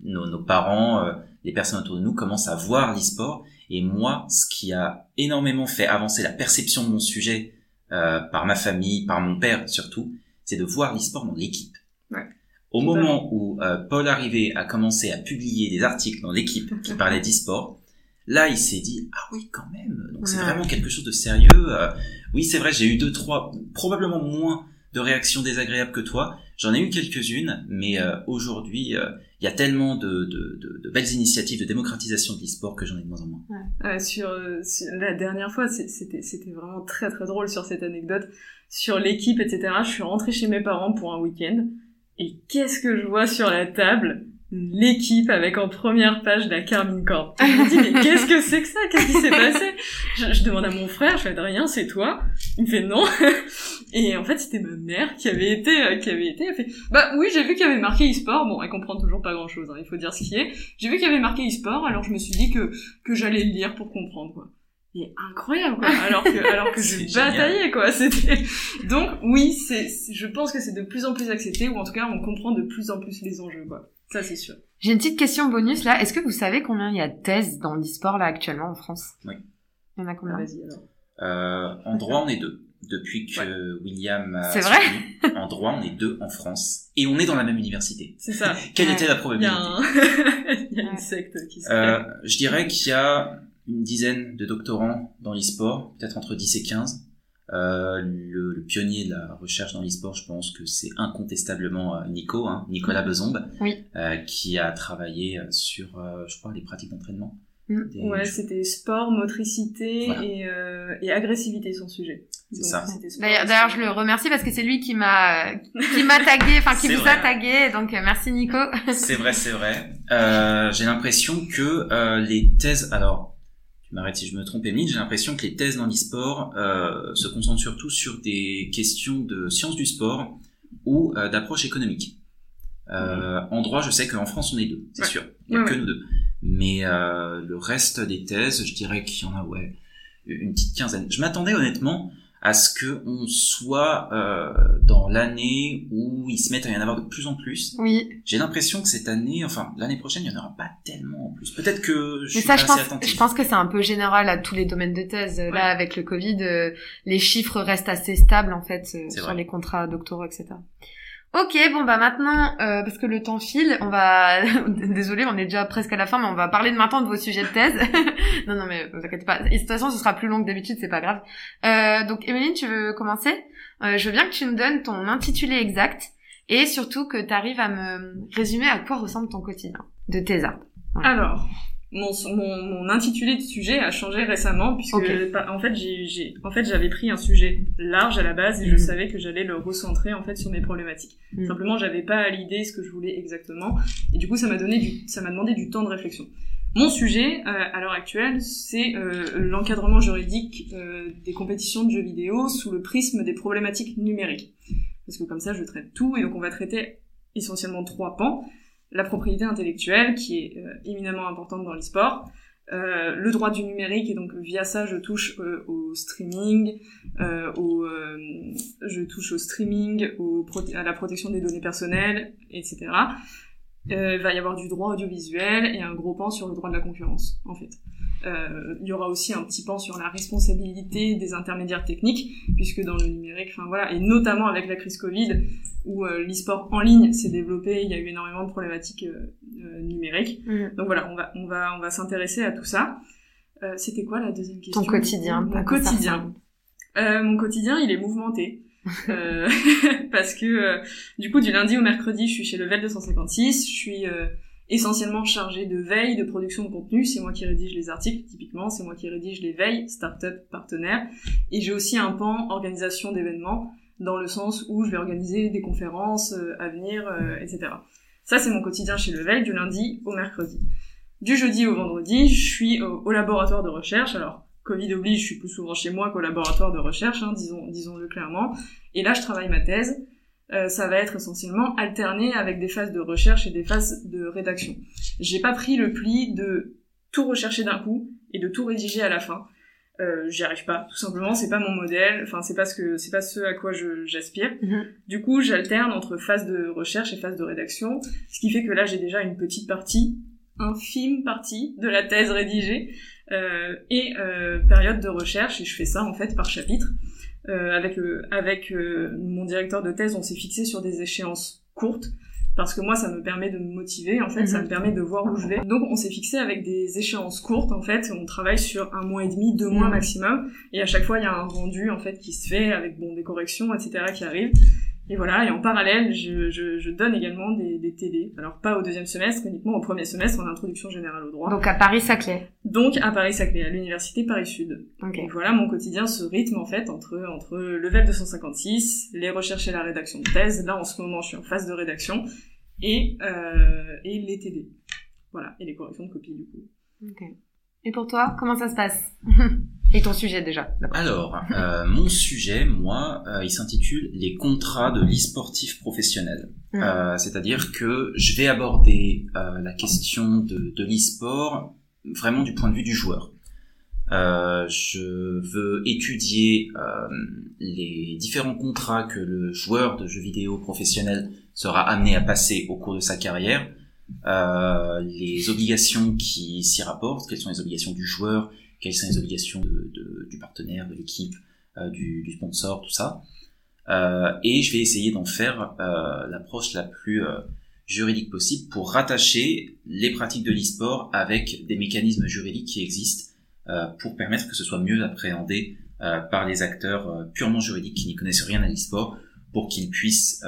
nos, nos, parents, euh, les personnes autour de nous commencent à voir l'e-sport. Et moi, ce qui a énormément fait avancer la perception de mon sujet euh, par ma famille, par mon père surtout, c'est de voir l'e-sport dans l'équipe. Ouais. Au moment où Paul Arrivé a commencé à publier des articles dans l'équipe qui (laughs) parlaient d'e-sport, Là, il s'est dit ah oui quand même. Donc c'est vraiment quelque chose de sérieux. Euh, oui, c'est vrai, j'ai eu deux trois, probablement moins de réactions désagréables que toi. J'en ai eu quelques-unes, mais euh, aujourd'hui, euh, il y a tellement de, de, de, de, belles initiatives de démocratisation de l'e-sport que j'en ai de moins en moins. Ouais. sur, sur, la dernière fois, c'était c'était vraiment très très drôle sur cette anecdote sur l'équipe, etc. Je suis rentrée chez mes parents pour un week-end et qu'est-ce que je vois sur la table? L'équipe avec en première page la Carmine Corp. Je me dis, mais qu'est-ce que c'est que ça? Qu'est-ce qui s'est passé? Je, je, demande à mon frère, je fais rien, c'est toi? Il me fait non. (laughs) Et en fait, c'était ma mère qui avait été, euh, qui avait été, elle fait, bah oui, j'ai vu qu'il y avait marqué e-sport. Bon, elle comprend toujours pas grand-chose, hein, il faut dire ce qui est. J'ai vu qu'il y avait marqué e-sport, alors je me suis dit que que j'allais le lire pour comprendre, quoi. Et incroyable, quoi. Alors que, alors que (laughs) je bataillais, quoi. C'était, donc, oui, c'est, je pense que c'est de plus en plus accepté, ou en tout cas, on comprend de plus en plus les enjeux, quoi. Ça, c'est sûr. J'ai une petite question bonus là. Est-ce que vous savez combien il y a de thèses dans l'e-sport là actuellement en France? Oui. Il y en a combien? Ah, Vas-y alors. Euh, en droit, on est deux. Depuis que William C'est vrai? En droit, on est deux en France. Et on est dans la même université. C'est ça. (laughs) Quelle était la probabilité Il y a, un... (laughs) il y a une secte qui se euh, Je dirais qu'il y a une dizaine de doctorants dans l'e-sport, peut-être entre 10 et 15. Euh, le, le, pionnier de la recherche dans l'e-sport, je pense que c'est incontestablement euh, Nico, hein, Nicolas Bezombe, oui. euh, qui a travaillé euh, sur, euh, je crois, les pratiques d'entraînement. Mmh. Ouais, c'était sport, motricité voilà. et, et, agressivité son sujet. C'est ça. D'ailleurs, je le remercie parce que c'est lui qui m'a (laughs) qui m'a tagué, enfin qui vous vrai. a tagué. Donc merci Nico. c'est vrai, c'est vrai. J'ai l'impression que les thèses, alors tu m'arrêtes si je me trompe, Emile, j'ai l'impression que les thèses dans l'e-sport euh, se concentrent surtout sur des questions de sciences du sport ou euh, d'approche économique. Euh, mmh. En droit, je sais qu'en France, on est deux, c'est ouais. sûr. Il n'y a ouais, que ouais. nous deux. Mais le reste des thèses, je dirais qu'il y en a, ouais, une petite quinzaine. Je m'attendais honnêtement à ce que on soit euh, dans l'année où ils se mettent à y en avoir de plus en plus. Oui. J'ai l'impression que cette année, enfin l'année prochaine, il y en aura pas tellement en plus. Peut-être que je Mais suis ça, pas je assez pense, je pense que c'est un peu général à tous les domaines de thèse. Ouais. Là, avec le Covid, euh, les chiffres restent assez stables en fait euh, sur vrai. les contrats doctoraux, etc. Ok, bon bah maintenant, euh, parce que le temps file, on va... (laughs) Désolé, on est déjà presque à la fin, mais on va parler de maintenant de vos sujets de thèse. (laughs) non, non, mais vous inquiétez pas. De toute façon, ce sera plus long que d'habitude, c'est pas grave. Euh, donc, Emeline, tu veux commencer? Euh, Je veux bien que tu me donnes ton intitulé exact et surtout que tu arrives à me résumer à quoi ressemble ton quotidien de. Voilà. Alors, mon, mon, mon, intitulé de sujet a changé récemment puisque Okay. en fait j'ai en fait j'avais pris un sujet large à la base et je Mhm. savais que j'allais le recentrer en fait sur mes problématiques. Mhm. Simplement j'avais pas à l'idée ce que je voulais exactement et du coup ça m'a donné du ça m'a demandé du temps de réflexion. Mon sujet euh, à l'heure actuelle c'est euh, l'encadrement juridique euh, des compétitions de jeux vidéo sous le prisme des problématiques numériques. Parce que comme ça je traite tout et donc on va traiter essentiellement trois pans la propriété intellectuelle, qui est euh, éminemment importante dans l'e-sport, euh, le droit du numérique, et donc via ça je touche euh, au streaming, euh, au, euh, je touche au streaming, au à la protection des données personnelles, etc. Euh, il va y avoir du droit audiovisuel et un gros pan sur le droit de la concurrence, en fait. Euh, il y aura aussi un petit pan sur la responsabilité des intermédiaires techniques, puisque dans le numérique, enfin voilà, et notamment avec la crise Covid, où euh, l'e-sport en ligne s'est développé, il y a eu énormément de problématiques euh, euh, numériques. Mhm. Donc voilà, on va on va on va s'intéresser à tout ça. Euh, C'était quoi la deuxième question Ton quotidien. Mon quotidien. Euh, mon quotidien, il est mouvementé. (laughs) Euh, (laughs) parce que du coup, du lundi au mercredi, je suis chez Level 256. Je suis euh, essentiellement chargée de veille, de production de contenu. C'est moi qui rédige les articles, typiquement. C'est moi qui rédige les veilles, start-up, partenaires. Et j'ai aussi un pan organisation d'événements, dans le sens où je vais organiser des conférences euh, à venir, euh, etc. Ça, c'est mon quotidien chez Level, du lundi au mercredi. Du jeudi au vendredi, je suis au, au laboratoire de recherche. Alors, Covid oblige, je suis plus souvent chez moi qu'au laboratoire de recherche, hein, disons, disons-le clairement. Et là, je travaille ma thèse. Euh, ça va être essentiellement alterné avec des phases de recherche et des phases de rédaction. J'ai pas pris le pli de tout rechercher d'un coup et de tout rédiger à la fin. Euh, j'y arrive pas, tout simplement. C'est pas mon modèle. Enfin, c'est pas ce que, c'est pas ce à quoi j'aspire. Mhm. Du coup, j'alterne entre phase de recherche et phase de rédaction, ce qui fait que là, j'ai déjà une petite partie, infime partie de la thèse rédigée euh, et euh, période de recherche et je fais ça en fait par chapitre. Euh, avec le, avec euh, mon directeur de thèse, on s'est fixé sur des échéances courtes parce que moi ça me permet de me motiver en fait, Mhm. ça me permet de voir où je vais. Donc on s'est fixé avec des échéances courtes en fait, on travaille sur un mois et demi, deux mois Mhm. maximum et à chaque fois il y a un rendu en fait qui se fait avec bon des corrections etc qui arrivent. Et voilà, et en parallèle, je, je, je donne également des, des télés. Alors pas au deuxième semestre, uniquement au premier semestre en introduction générale au droit. Donc à Paris-Saclay. Donc à Paris-Saclay, à l'université Paris-Sud. Ok. Et voilà, mon quotidien se rythme en fait entre entre level 256, les recherches et la rédaction de thèse. Là en ce moment, je suis en phase de rédaction et, euh, et les TD. Voilà, et les corrections de copie du coup. Ok. Et pour toi, comment ça se passe? (laughs) Et ton sujet déjà Alors, euh, mon sujet, moi, euh, il s'intitule Les contrats de l'e-sportif professionnel. Mm. Euh, C'est-à-dire que je vais aborder la question de, de l'e-sport vraiment du point de vue du joueur. Je veux étudier les différents contrats que le joueur de jeux vidéo professionnel sera amené à passer au cours de sa carrière, euh, les obligations qui s'y rapportent, quelles sont les obligations du joueur, quelles sont les obligations du partenaire, de l'équipe, euh, du, du sponsor, tout ça. Euh, et je vais essayer d'en faire euh, l'approche la plus juridique possible pour rattacher les pratiques de l'e-sport avec des mécanismes juridiques qui existent pour permettre que ce soit mieux appréhendé par les acteurs purement juridiques qui n'y connaissent rien à l'e-sport pour qu'ils puissent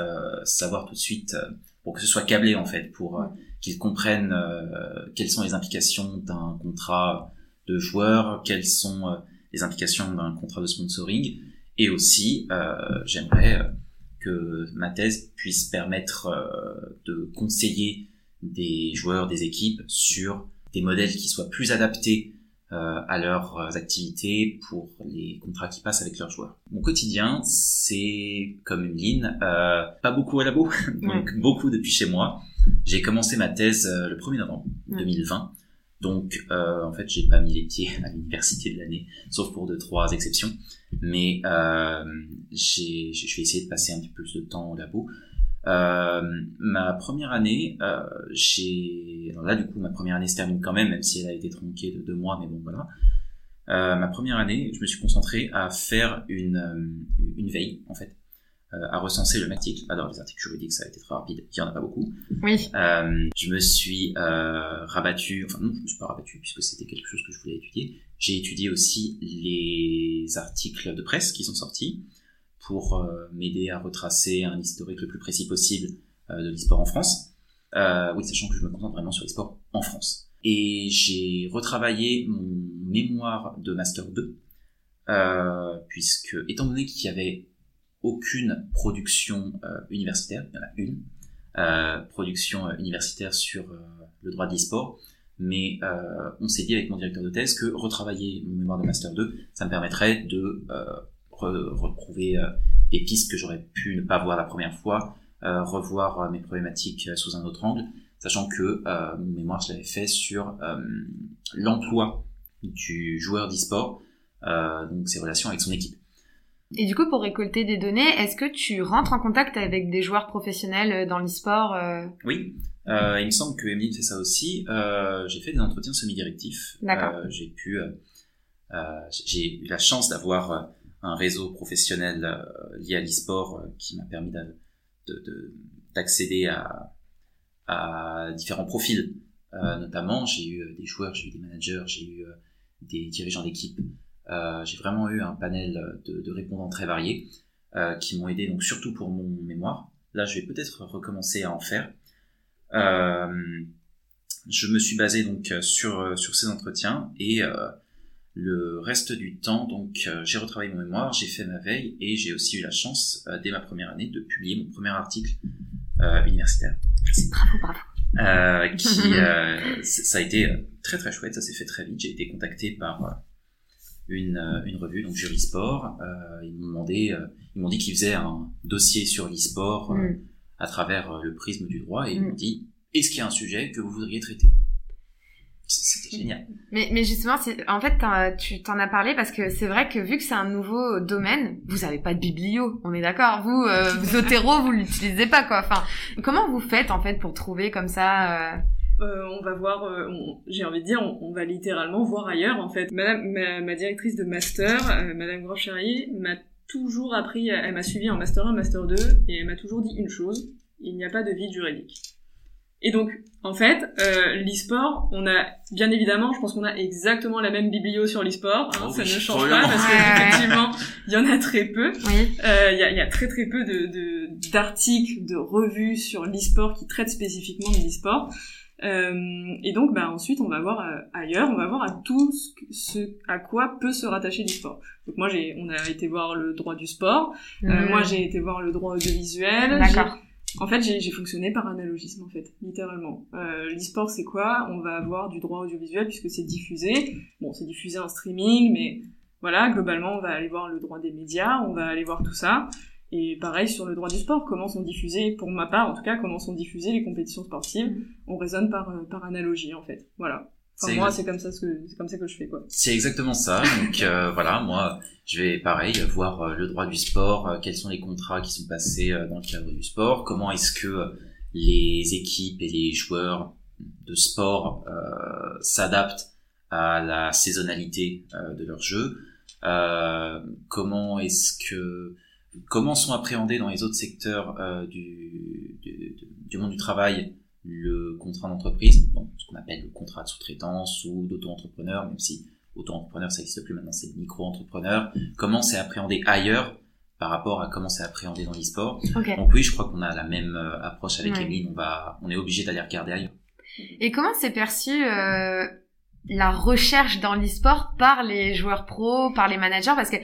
savoir tout de suite, pour que ce soit câblé en fait, pour qu'ils comprennent euh, quelles sont les implications d'un contrat de joueur, quelles sont euh, les implications d'un contrat de sponsoring, et aussi euh, j'aimerais que ma thèse puisse permettre de conseiller des joueurs, des équipes sur des modèles qui soient plus adaptés à leurs activités pour les contrats qui passent avec leurs joueurs. Mon quotidien, c'est comme une ligne, euh, pas beaucoup à labo, (laughs) donc beaucoup depuis chez moi. J'ai commencé ma thèse euh, le 1er novembre Ouais. 2020. Donc, euh, en fait, j'ai pas mis les pieds à l'université de l'année, sauf pour deux, trois exceptions. Mais euh, j'ai, je vais essayer de passer un petit peu plus de temps au labo. Euh, ma première année, euh, j'ai... alors là, du coup, ma première année se termine quand même, même si elle a été tronquée de deux mois, mais bon, voilà. Euh, ma première année, je me suis concentré à faire une, euh, une veille, en fait, euh, à recenser le article. Alors, les articles juridiques, ça a été très rapide, il y en a pas beaucoup. Oui. Je me suis rabattu, enfin non, je me suis pas rabattu puisque c'était quelque chose que je voulais étudier. J'ai étudié aussi les articles de presse qui sont sortis pour euh, m'aider à retracer un historique le plus précis possible euh, de l'e-sport en France. Euh, oui, sachant que je me concentre vraiment sur l'e-sport en France. Et j'ai retravaillé mon mémoire de Master 2, euh, puisque étant donné qu'il y avait aucune production universitaire, il y en a une, production universitaire sur le droit de l'e-sport, mais on s'est dit avec mon directeur de thèse que retravailler mon mémoire de Master 2, ça me permettrait de re- retrouver euh, des pistes que j'aurais pu ne pas voir la première fois, euh, revoir euh, mes problématiques sous un autre angle, sachant que mon mémoire, je l'avais fait sur l'emploi du joueur d'e-sport, donc ses relations avec son équipe. Et du coup, pour récolter des données, est-ce que tu rentres en contact avec des joueurs professionnels dans l'e-sport Oui, euh, il me semble que Emeline fait ça aussi. Euh, j'ai fait des entretiens semi-directifs. D'accord. Euh, j'ai pu, j'ai eu la chance d'avoir un réseau professionnel euh, lié à l'e-sport euh, qui m'a permis d'a- de- de- d'accéder à, à différents profils. Euh, notamment, j'ai eu des joueurs, j'ai eu des managers, j'ai eu des dirigeants d'équipe. J'ai vraiment eu un panel de, de répondants très variés qui m'ont aidé donc surtout pour mon mémoire. Là, je vais peut-être recommencer à en faire. Je me suis basé donc sur sur ces entretiens et le reste du temps donc euh, j'ai retravaillé mon mémoire, j'ai fait ma veille et j'ai aussi eu la chance euh, dès ma première année de publier mon premier article euh, universitaire Bravo, bravo. euh, qui (laughs) euh, ça a été très très chouette, ça s'est fait très vite. J'ai été contacté par une, une revue, donc Jury Sport. Euh, ils m'ont demandé, ils m'ont dit qu'ils faisaient un dossier sur l'e-sport euh, Mm. à travers le prisme du droit et ils Mm. m'ont dit est-ce qu'il y a un sujet que vous voudriez traiter? C'était génial. Mais, mais justement, en fait, tu t'en as parlé parce que c'est vrai que vu que c'est un nouveau domaine, vous avez pas de biblio, on est d'accord. Vous, euh, (laughs) Zotero, vous l'utilisez pas, quoi. Enfin, comment vous faites en fait pour trouver comme ça euh, Euh, on va voir, euh, j'ai envie de dire, on, on va littéralement voir ailleurs en fait. Madame, ma, ma directrice de master, euh, Madame Groscherry, m'a toujours appris, elle m'a suivi en master 1, master 2, et elle m'a toujours dit une chose, il n'y a pas de vide juridique. Et donc, en fait, euh, l'e-sport, on a, bien évidemment, je pense qu'on a exactement la même biblio sur l'e-sport, hein, Oh ça oui, ne change pas, parce qu'effectivement, il y en a très peu. Oui. Euh, Il y, a, il y a très très peu de de- d'articles, de, revues sur l'e-sport qui traitent spécifiquement de l'e-sport. Euh, et donc, bah, ensuite, on va voir euh, ailleurs, on va voir à tout ce, que- ce à quoi peut se rattacher l'e-sport. Donc moi, j'ai, on a été voir le droit du sport. Euh, Mm. Moi, j'ai été voir le droit audiovisuel. D'accord. En fait, j'ai fonctionné par analogisme, en fait, littéralement. Euh, L'e-sport, c'est quoi? On va avoir du droit audiovisuel puisque c'est diffusé. Bon, c'est diffusé en streaming, mais voilà, globalement, on va aller voir le droit des médias, on va aller voir tout ça. Et pareil sur le droit du sport, comment sont diffusées, pour ma part en tout cas, comment sont diffusées les compétitions sportives mm. On raisonne par, euh, par analogie, en fait. Voilà. Enfin, moi, c'est comme ça que c'est comme ça que je fais quoi. C'est exactement ça. Donc euh, voilà, moi, je vais pareil voir euh, le droit du sport, euh, quels sont les contrats qui sont passés dans le cadre du sport, comment est-ce que les équipes et les joueurs de sport s'adaptent à la saisonnalité de leur jeu, comment est-ce que comment sont appréhendés dans les autres secteurs du, du, du monde du travail le contrat d'entreprise, donc ce qu'on appelle le contrat de sous-traitance ou d'auto-entrepreneur, même si auto-entrepreneur ça n'existe plus maintenant, c'est micro-entrepreneur, comment c'est appréhendé ailleurs par rapport à comment c'est appréhendé dans l'e-sport. Donc oui, je crois qu'on a la même euh, approche avec ouais. on va, on est obligé d'aller regarder ailleurs. Et comment c'est perçu euh, la recherche dans l'e-sport par les joueurs pros, par les managers, parce que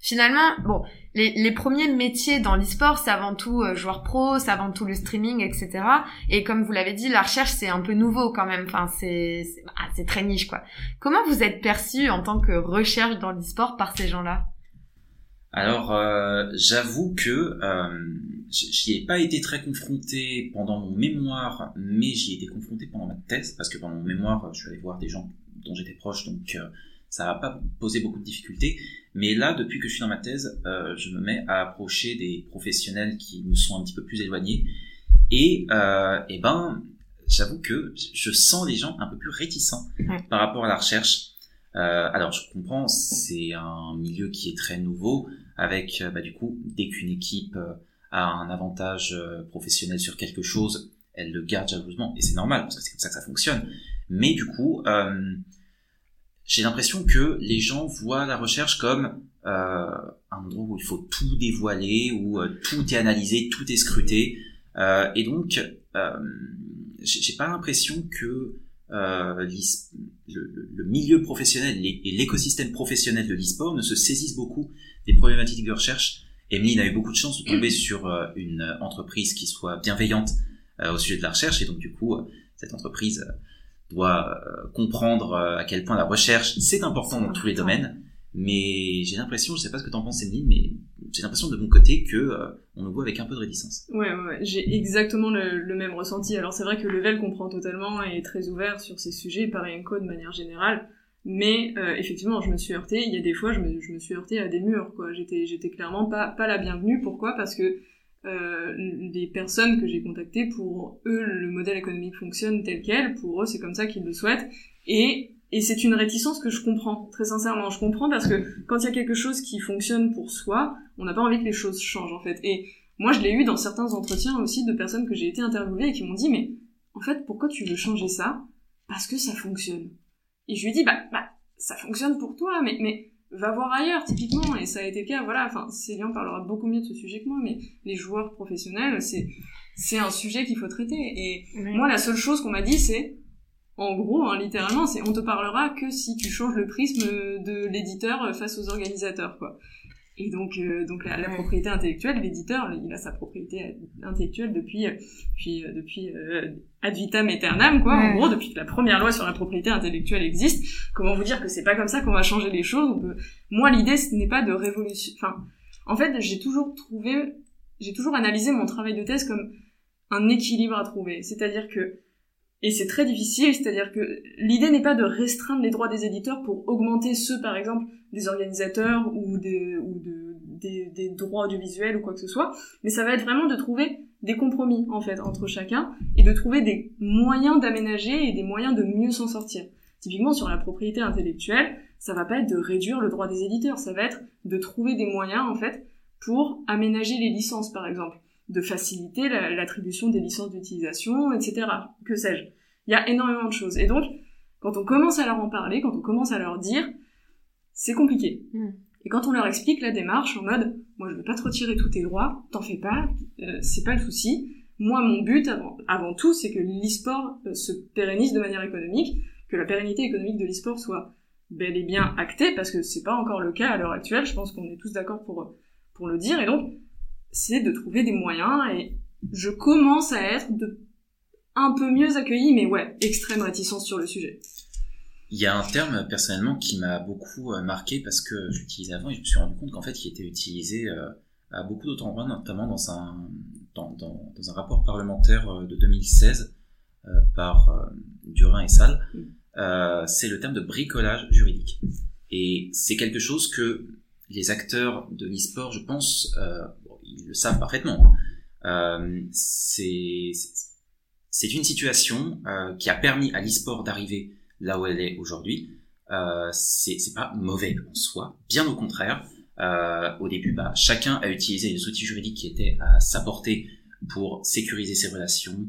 finalement, bon, les, les premiers métiers dans l'e-sport, c'est avant tout euh, joueur pro, c'est avant tout le streaming, etc. Et comme vous l'avez dit, la recherche, c'est un peu nouveau quand même. Enfin, c'est c'est très niche, quoi. Comment vous êtes perçu en tant que recherche dans l'e-sport par ces gens-là? Alors, euh, j'avoue que euh, j'y ai pas été très confronté pendant mon mémoire, mais j'y ai été confronté pendant ma thèse, parce que pendant mon mémoire, je suis allé voir des gens dont j'étais proche, donc euh, ça va pas poser beaucoup de difficultés. Mais là, depuis que je suis dans ma thèse, euh, je me mets à approcher des professionnels qui me sont un petit peu plus éloignés. Et, euh, et ben, j'avoue que je sens les gens un peu plus réticents par rapport à la recherche. Euh, alors, je comprends, c'est un milieu qui est très nouveau, avec euh, bah, du coup, dès qu'une équipe euh, a un avantage euh, professionnel sur quelque chose, elle le garde jalousement, et c'est normal, parce que c'est comme ça que ça fonctionne. Mais du coup, euh, j'ai l'impression que les gens voient la recherche comme euh, un endroit où il faut tout dévoiler, où euh, tout est analysé, tout est scruté, euh, et donc euh, j'ai pas l'impression que euh, le, le, milieu professionnel et l'écosystème professionnel de l'e-sport ne se saisissent beaucoup des problématiques de recherche. Emeline a eu beaucoup de chance de tomber sur une entreprise qui soit bienveillante au sujet de la recherche, et donc du coup cette entreprise doit euh, comprendre euh, à quel point la recherche c'est important dans tous les domaines. Mais j'ai l'impression, je sais pas ce que t'en penses, Emeline, mais j'ai l'impression de mon côté que euh, on nous voit avec un peu de réticence. Ouais, ouais, j'ai exactement le, même ressenti. Alors c'est vrai que Level comprend totalement et est très ouvert sur ces sujets, pareil code de manière générale. Mais effectivement, je me suis heurtée. Il y a des fois, je me, je me suis heurtée à des murs. Quoi, j'étais, j'étais clairement pas, pas la bienvenue. Pourquoi? Parce que euh, les personnes que j'ai contactées, pour eux, le modèle économique fonctionne tel quel, pour eux, c'est comme ça qu'ils le souhaitent, et, et c'est une réticence que je comprends, très sincèrement, je comprends parce que quand il y a quelque chose qui fonctionne pour soi, on n'a pas envie que les choses changent, en fait, et moi, je l'ai eu dans certains entretiens aussi de personnes que j'ai été interviewées et qui m'ont dit, mais en fait, pourquoi tu veux changer ça? Parce que ça fonctionne. Et je lui dis, bah, bah, ça fonctionne pour toi, mais, mais va voir ailleurs typiquement et ça a été le cas voilà. Enfin Célian parlera beaucoup mieux de ce sujet que moi mais les joueurs professionnels c'est c'est un sujet qu'il faut traiter. Et moi la seule chose qu'on m'a dit c'est en gros hein, littéralement c'est on te parlera que si tu changes le prisme de l'éditeur face aux organisateurs quoi et donc, euh, donc la, propriété intellectuelle, l'éditeur, il a sa propriété intellectuelle depuis, euh, puis, euh, depuis ad vitam aeternam, quoi. En gros, depuis que la première loi sur la propriété intellectuelle existe. Comment vous dire que c'est pas comme ça qu'on va changer les choses Moi, l'idée, ce n'est pas de révolution. Enfin, en fait, j'ai toujours trouvé, j'ai toujours analysé mon travail de thèse comme un équilibre à trouver. C'est-à-dire que et c'est très difficile, c'est-à-dire que l'idée n'est pas de restreindre les droits des éditeurs pour augmenter ceux, par exemple, des organisateurs ou, des, ou de, des, des, droits audiovisuels ou quoi que ce soit, mais ça va être vraiment de trouver des compromis, en fait, entre chacun, et de trouver des moyens d'aménager et des moyens de mieux s'en sortir. Typiquement, sur la propriété intellectuelle, ça va pas être de réduire le droit des éditeurs, ça va être de trouver des moyens, en fait, pour aménager les licences, par exemple de faciliter l'attribution des licences d'utilisation, etc. Que sais-je. Il y a énormément de choses. Et donc, quand on commence à leur en parler, quand on commence à leur dire, c'est compliqué. Mm. Et quand on leur explique la démarche en mode, moi je veux pas te retirer tous tes droits, t'en fais pas, euh, c'est pas le souci. Moi, mon but avant, avant tout, c'est que l'e-sport euh, se pérennise de manière économique, que la pérennité économique de l'e-sport soit bel et bien actée, parce que c'est pas encore le cas à l'heure actuelle. Je pense qu'on est tous d'accord pour pour le dire. Et donc, c'est de trouver des moyens et je commence à être de un peu mieux accueilli, mais ouais, extrême réticence sur le sujet. Il y a un terme personnellement qui m'a beaucoup euh, marqué parce que je l'utilisais avant et je me suis rendu compte qu'en fait il était utilisé euh, à beaucoup d'autres endroits, notamment dans un, dans, dans, dans un rapport parlementaire euh, de 2016 par Durin et Salle. Mm. c'est le terme de bricolage juridique. Et c'est quelque chose que les acteurs de l'e-sport, je pense, ils le savent parfaitement. Hein. c'est c'est une situation qui a permis à l'e-sport d'arriver là où elle est aujourd'hui, euh, c'est pas mauvais en soi, bien au contraire. Euh, au début, bah, chacun a utilisé les outils juridiques qui étaient à sa portée pour sécuriser ses relations,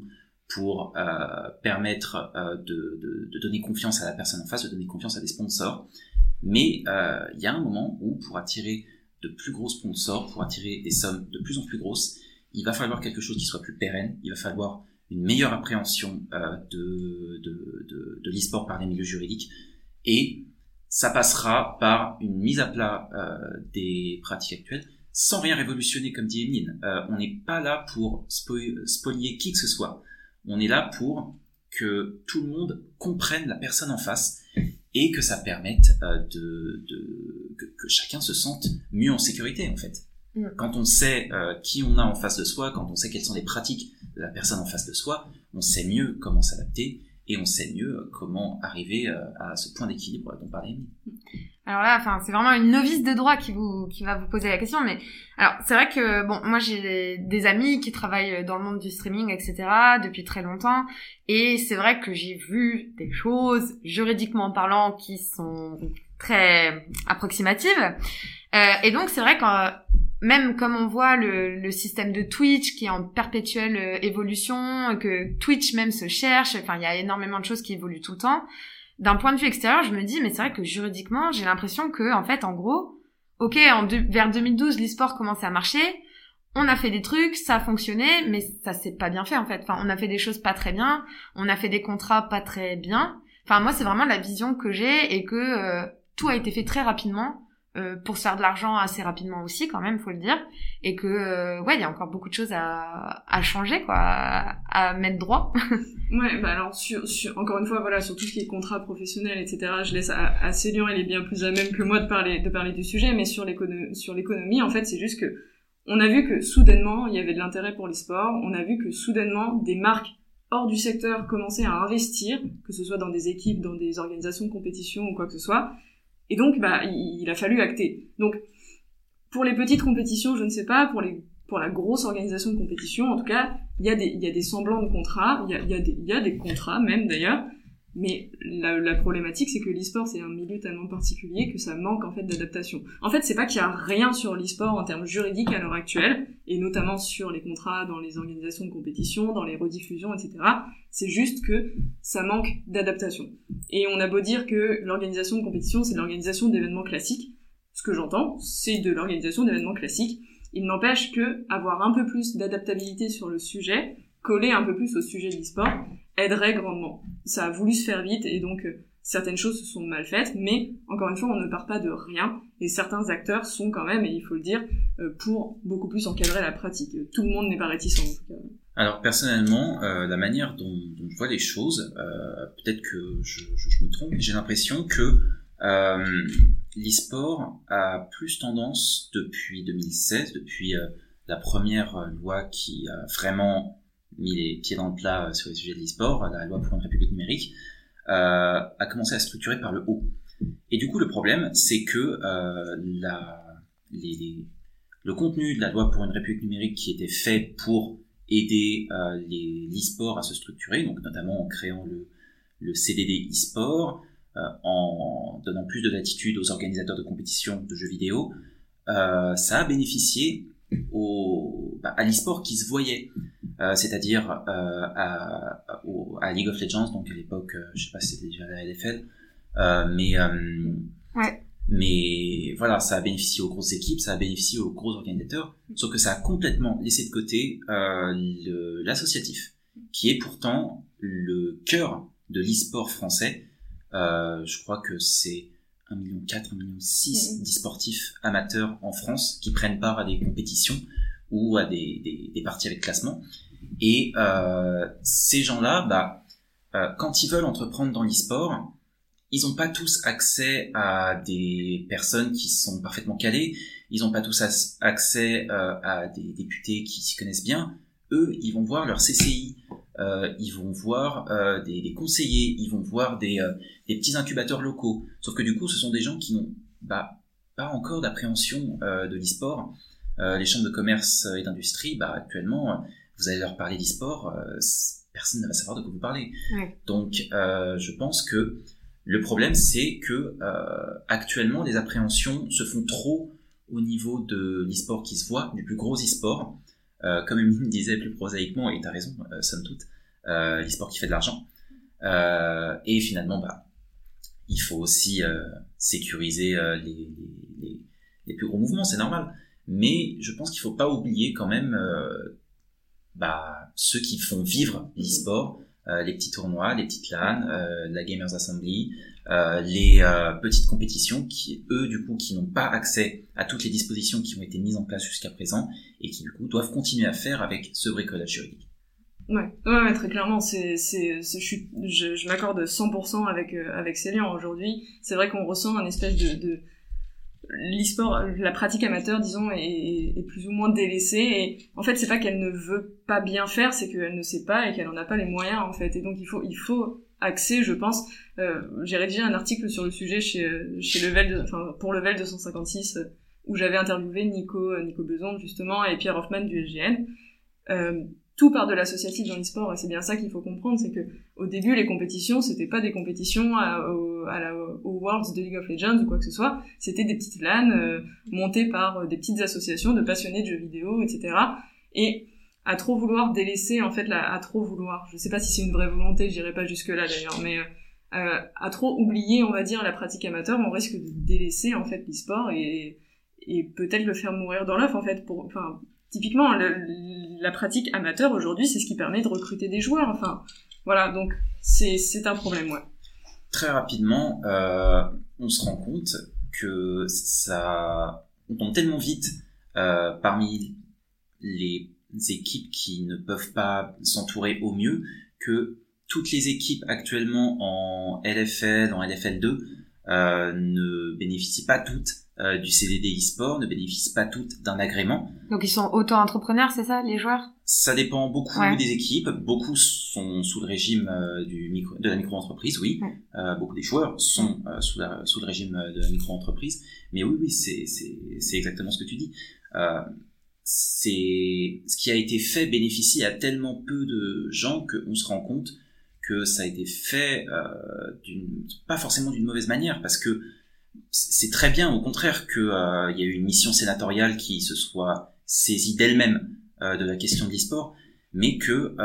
pour euh, permettre euh, de, donner confiance à la personne en face, de donner confiance à des sponsors. Mais euh, il y a un moment où pour attirer de plus gros sponsors, pour attirer des sommes de plus en plus grosses, il va falloir quelque chose qui soit plus pérenne, il va falloir une meilleure appréhension euh, de, l'e-sport par les milieux juridiques et ça passera par une mise à plat euh, des pratiques actuelles sans rien révolutionner comme dit Emeline. Euh, on n'est pas là pour spolier qui que ce soit. On est là pour que tout le monde comprenne la personne en face et que ça permette euh, de, de que, que, chacun se sente mieux en sécurité en fait. Mm. Quand on sait euh, qui on a en face de soi, quand on sait quelles sont les pratiques de la personne en face de soi, on sait mieux comment s'adapter et on sait mieux euh, comment arriver euh, à ce point d'équilibre dont parlait. Alors là, enfin, c'est vraiment une novice de droit qui vous qui va vous poser la question, mais alors c'est vrai que bon, moi j'ai des amis qui travaillent dans le monde du streaming, etc. depuis très longtemps, et c'est vrai que j'ai vu des choses juridiquement parlant qui sont très approximatives, euh, et donc c'est vrai qu'en même comme on voit le, le, système de Twitch qui est en perpétuelle euh, évolution, que Twitch même se cherche, enfin il y a énormément de choses qui évoluent tout le temps. D'un point de vue extérieur, je me dis mais c'est vrai que juridiquement, j'ai l'impression que en fait en gros, OK, en vers 2012, l'e-sport commençait à marcher, on a fait des trucs, ça a fonctionné, mais ça s'est pas bien fait en fait. Enfin, on a fait des choses pas très bien, on a fait des contrats pas très bien. Enfin, moi, c'est vraiment la vision que j'ai et que euh, tout a été fait très rapidement euh, pour se faire de l'argent assez rapidement aussi quand même faut le dire. Et que euh, ouais il y a encore beaucoup de choses à, à changer quoi à, mettre droit. (laughs) Ouais bah alors sur, sur, encore une fois voilà sur tout ce qui est contrat professionnel etc je laisse à, à Célian il est bien plus à même que moi de parler de parler du sujet mais sur l'économie sur l'économie en fait c'est juste que on a vu que soudainement il y avait de l'intérêt pour les sports on a vu que soudainement des marques hors du secteur commençaient à investir que ce soit dans des équipes dans des organisations de compétition ou quoi que ce soit et donc, bah, il, a fallu acter. Donc, pour les petites compétitions, je ne sais pas, pour les pour la grosse organisation de compétition, en tout cas, il y a des il y a des semblants de contrats, il y a il y a des il y a des contrats même d'ailleurs. Mais la, la problématique, c'est que l'e-sport, c'est un milieu tellement particulier que ça manque en fait d'adaptation. En fait, c'est pas qu'il y a rien sur l'e-sport en termes juridiques à l'heure actuelle, et notamment sur les contrats dans les organisations de compétition, dans les rediffusions, etc. C'est juste que ça manque d'adaptation. Et on a beau dire que l'organisation de compétition, c'est l'organisation d'événements classiques. Ce que j'entends, c'est de l'organisation d'événements classiques. Il n'empêche que avoir un peu plus d'adaptabilité sur le sujet, coller un peu plus au sujet de l'e-sport, aiderait grandement. Ça a voulu se faire vite et donc euh, certaines choses se sont mal faites, mais encore une fois, on ne part pas de rien et certains acteurs sont quand même, et il faut le dire, euh, pour beaucoup plus encadrer la pratique. Tout le monde n'est pas réticent en tout cas. Alors personnellement, euh, la manière dont, je vois les choses, peut-être que je, me trompe, j'ai l'impression que l'e-sport a plus tendance depuis 2016, depuis la première loi qui a vraiment mis les pieds dans le plat euh, sur les sujets de l'e-sport, la loi pour une république numérique, euh, a commencé à structurer par le haut. Et du coup, le problème, c'est que euh, le contenu de la loi pour une république numérique qui était fait pour aider euh, l'e-sport à se structurer, donc notamment en créant le, CDD e-sport, euh, en donnant plus de latitude aux organisateurs de compétitions de jeux vidéo, euh, ça a bénéficié au, bah, à l'e-sport qui se voyait. Euh, c'est-à-dire euh, à, à, League of Legends, donc à l'époque, euh, je sais pas si c'était déjà la LFL, mais ouais. mais voilà, ça a bénéficié aux grosses équipes, ça a bénéficié aux gros organisateurs, sauf que ça a complètement laissé de côté l'associatif, qui est pourtant le cœur de l'e-sport français. je crois que c'est 1,4 million, 1 million 6 mm-hmm. d'e-sportifs amateurs en France qui prennent part à des compétitions ou à des, des, des parties avec classement. Et euh, ces gens-là, bah, euh, quand ils veulent entreprendre dans l'e-sport, ils n'ont pas tous accès à des personnes qui sont parfaitement calées, ils n'ont pas tous accès euh, à des députés qui s'y connaissent bien. Eux, ils vont voir leur CCI, euh, ils vont voir euh, des, des, conseillers, ils vont voir des, euh, des, petits incubateurs locaux. Sauf que du coup, ce sont des gens qui n'ont bah, pas encore d'appréhension de l'e-sport. les chambres de commerce et d'industrie, bah, actuellement, vous allez leur parler d'e-sport, personne ne va savoir de quoi vous parlez. Donc, je pense que le problème, c'est que actuellement, les appréhensions se font trop au niveau de l'e-sport qui se voit, du plus gros e-sport. Euh, comme Emeline disait plus prosaïquement, et tu as raison, euh, somme toute, euh, l'e-sport qui fait de l'argent. Et finalement, bah, il faut aussi sécuriser les, plus gros mouvements, c'est normal. Mais je pense qu'il faut pas oublier quand même bah, ceux qui font vivre l'e-sport, les petits tournois, les petites LAN, la Gamers Assembly, euh, les euh, petites compétitions qui, eux, du coup, qui n'ont pas accès à toutes les dispositions qui ont été mises en place jusqu'à présent et qui, du coup, doivent continuer à faire avec ce bricolage juridique. Ouais, ouais, très clairement, c'est, c'est, je, je, je m'accorde 100% avec euh, avec Célian aujourd'hui. C'est vrai qu'on ressent un espèce de, de l'e-sport, la pratique amateur, disons, est, plus ou moins délaissée. Et en fait, c'est pas qu'elle ne veut pas bien faire, c'est qu'elle ne sait pas et qu'elle en a pas les moyens, en fait. Et donc, il faut, il faut accès, je pense. Euh, j'ai rédigé un article sur le sujet chez, chez Level, enfin, pour Level 256, euh, où j'avais interviewé Nico, euh, Nico Beson, justement, et Pierre Hoffman du SGN. Euh, tout part de l'associatif dans l'e-sport, et c'est bien ça qu'il faut comprendre, c'est que au début, les compétitions, c'était pas des compétitions à, au, la, aux Worlds de League of Legends ou quoi que ce soit, c'était des petites LAN euh, montées par des petites associations de passionnés de jeux vidéo, etc. Et à trop vouloir délaisser en fait la, à trop vouloir je sais pas si c'est une vraie volonté j'irai pas jusque là d'ailleurs mais euh, euh, à trop oublier on va dire la pratique amateur on risque de délaisser en fait l'e-sport et, et peut-être le faire mourir dans l'œuf en fait pour enfin typiquement la pratique amateur aujourd'hui c'est ce qui permet de recruter des joueurs enfin. Voilà donc c'est un problème ouais. Très rapidement euh, on se rend compte que ça on tombe tellement vite euh, parmi les équipes qui ne peuvent pas s'entourer au mieux, que toutes les équipes actuellement en LFL, en LFL2, euh, ne bénéficient pas toutes euh, du CDD e-sport, ne bénéficient pas toutes d'un agrément. Donc ils sont auto-entrepreneurs, c'est ça, les joueurs? Ça dépend beaucoup des équipes. Beaucoup sont sous le régime euh, du micro, de la micro-entreprise, oui. Euh, beaucoup des joueurs sont euh, sous, la, sous le régime de la micro-entreprise. Mais oui, oui, c'est exactement ce que tu dis c'est ce qui a été fait bénéficie à tellement peu de gens qu'on se rend compte que ça a été fait euh, pas forcément d'une mauvaise manière parce que c'est très bien au contraire qu'il euh, y a eu une mission sénatoriale qui se soit saisie d'elle-même euh, de la question de l'e-sport mais que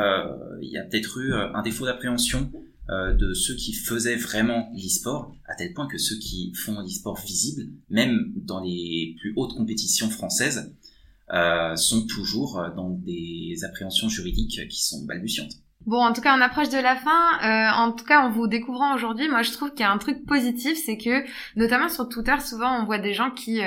il y a peut-être eu un défaut d'appréhension de ceux qui faisaient vraiment l'e-sport à tel point que ceux qui font l'e-sport visible même dans les plus hautes compétitions françaises euh, sont toujours dans des appréhensions juridiques qui sont balbutiantes. Bon, en tout cas, on approche de la fin. Euh, en tout cas, en vous découvrant aujourd'hui, moi, je trouve qu'il y a un truc positif, c'est que, notamment sur Twitter, souvent, on voit des gens qui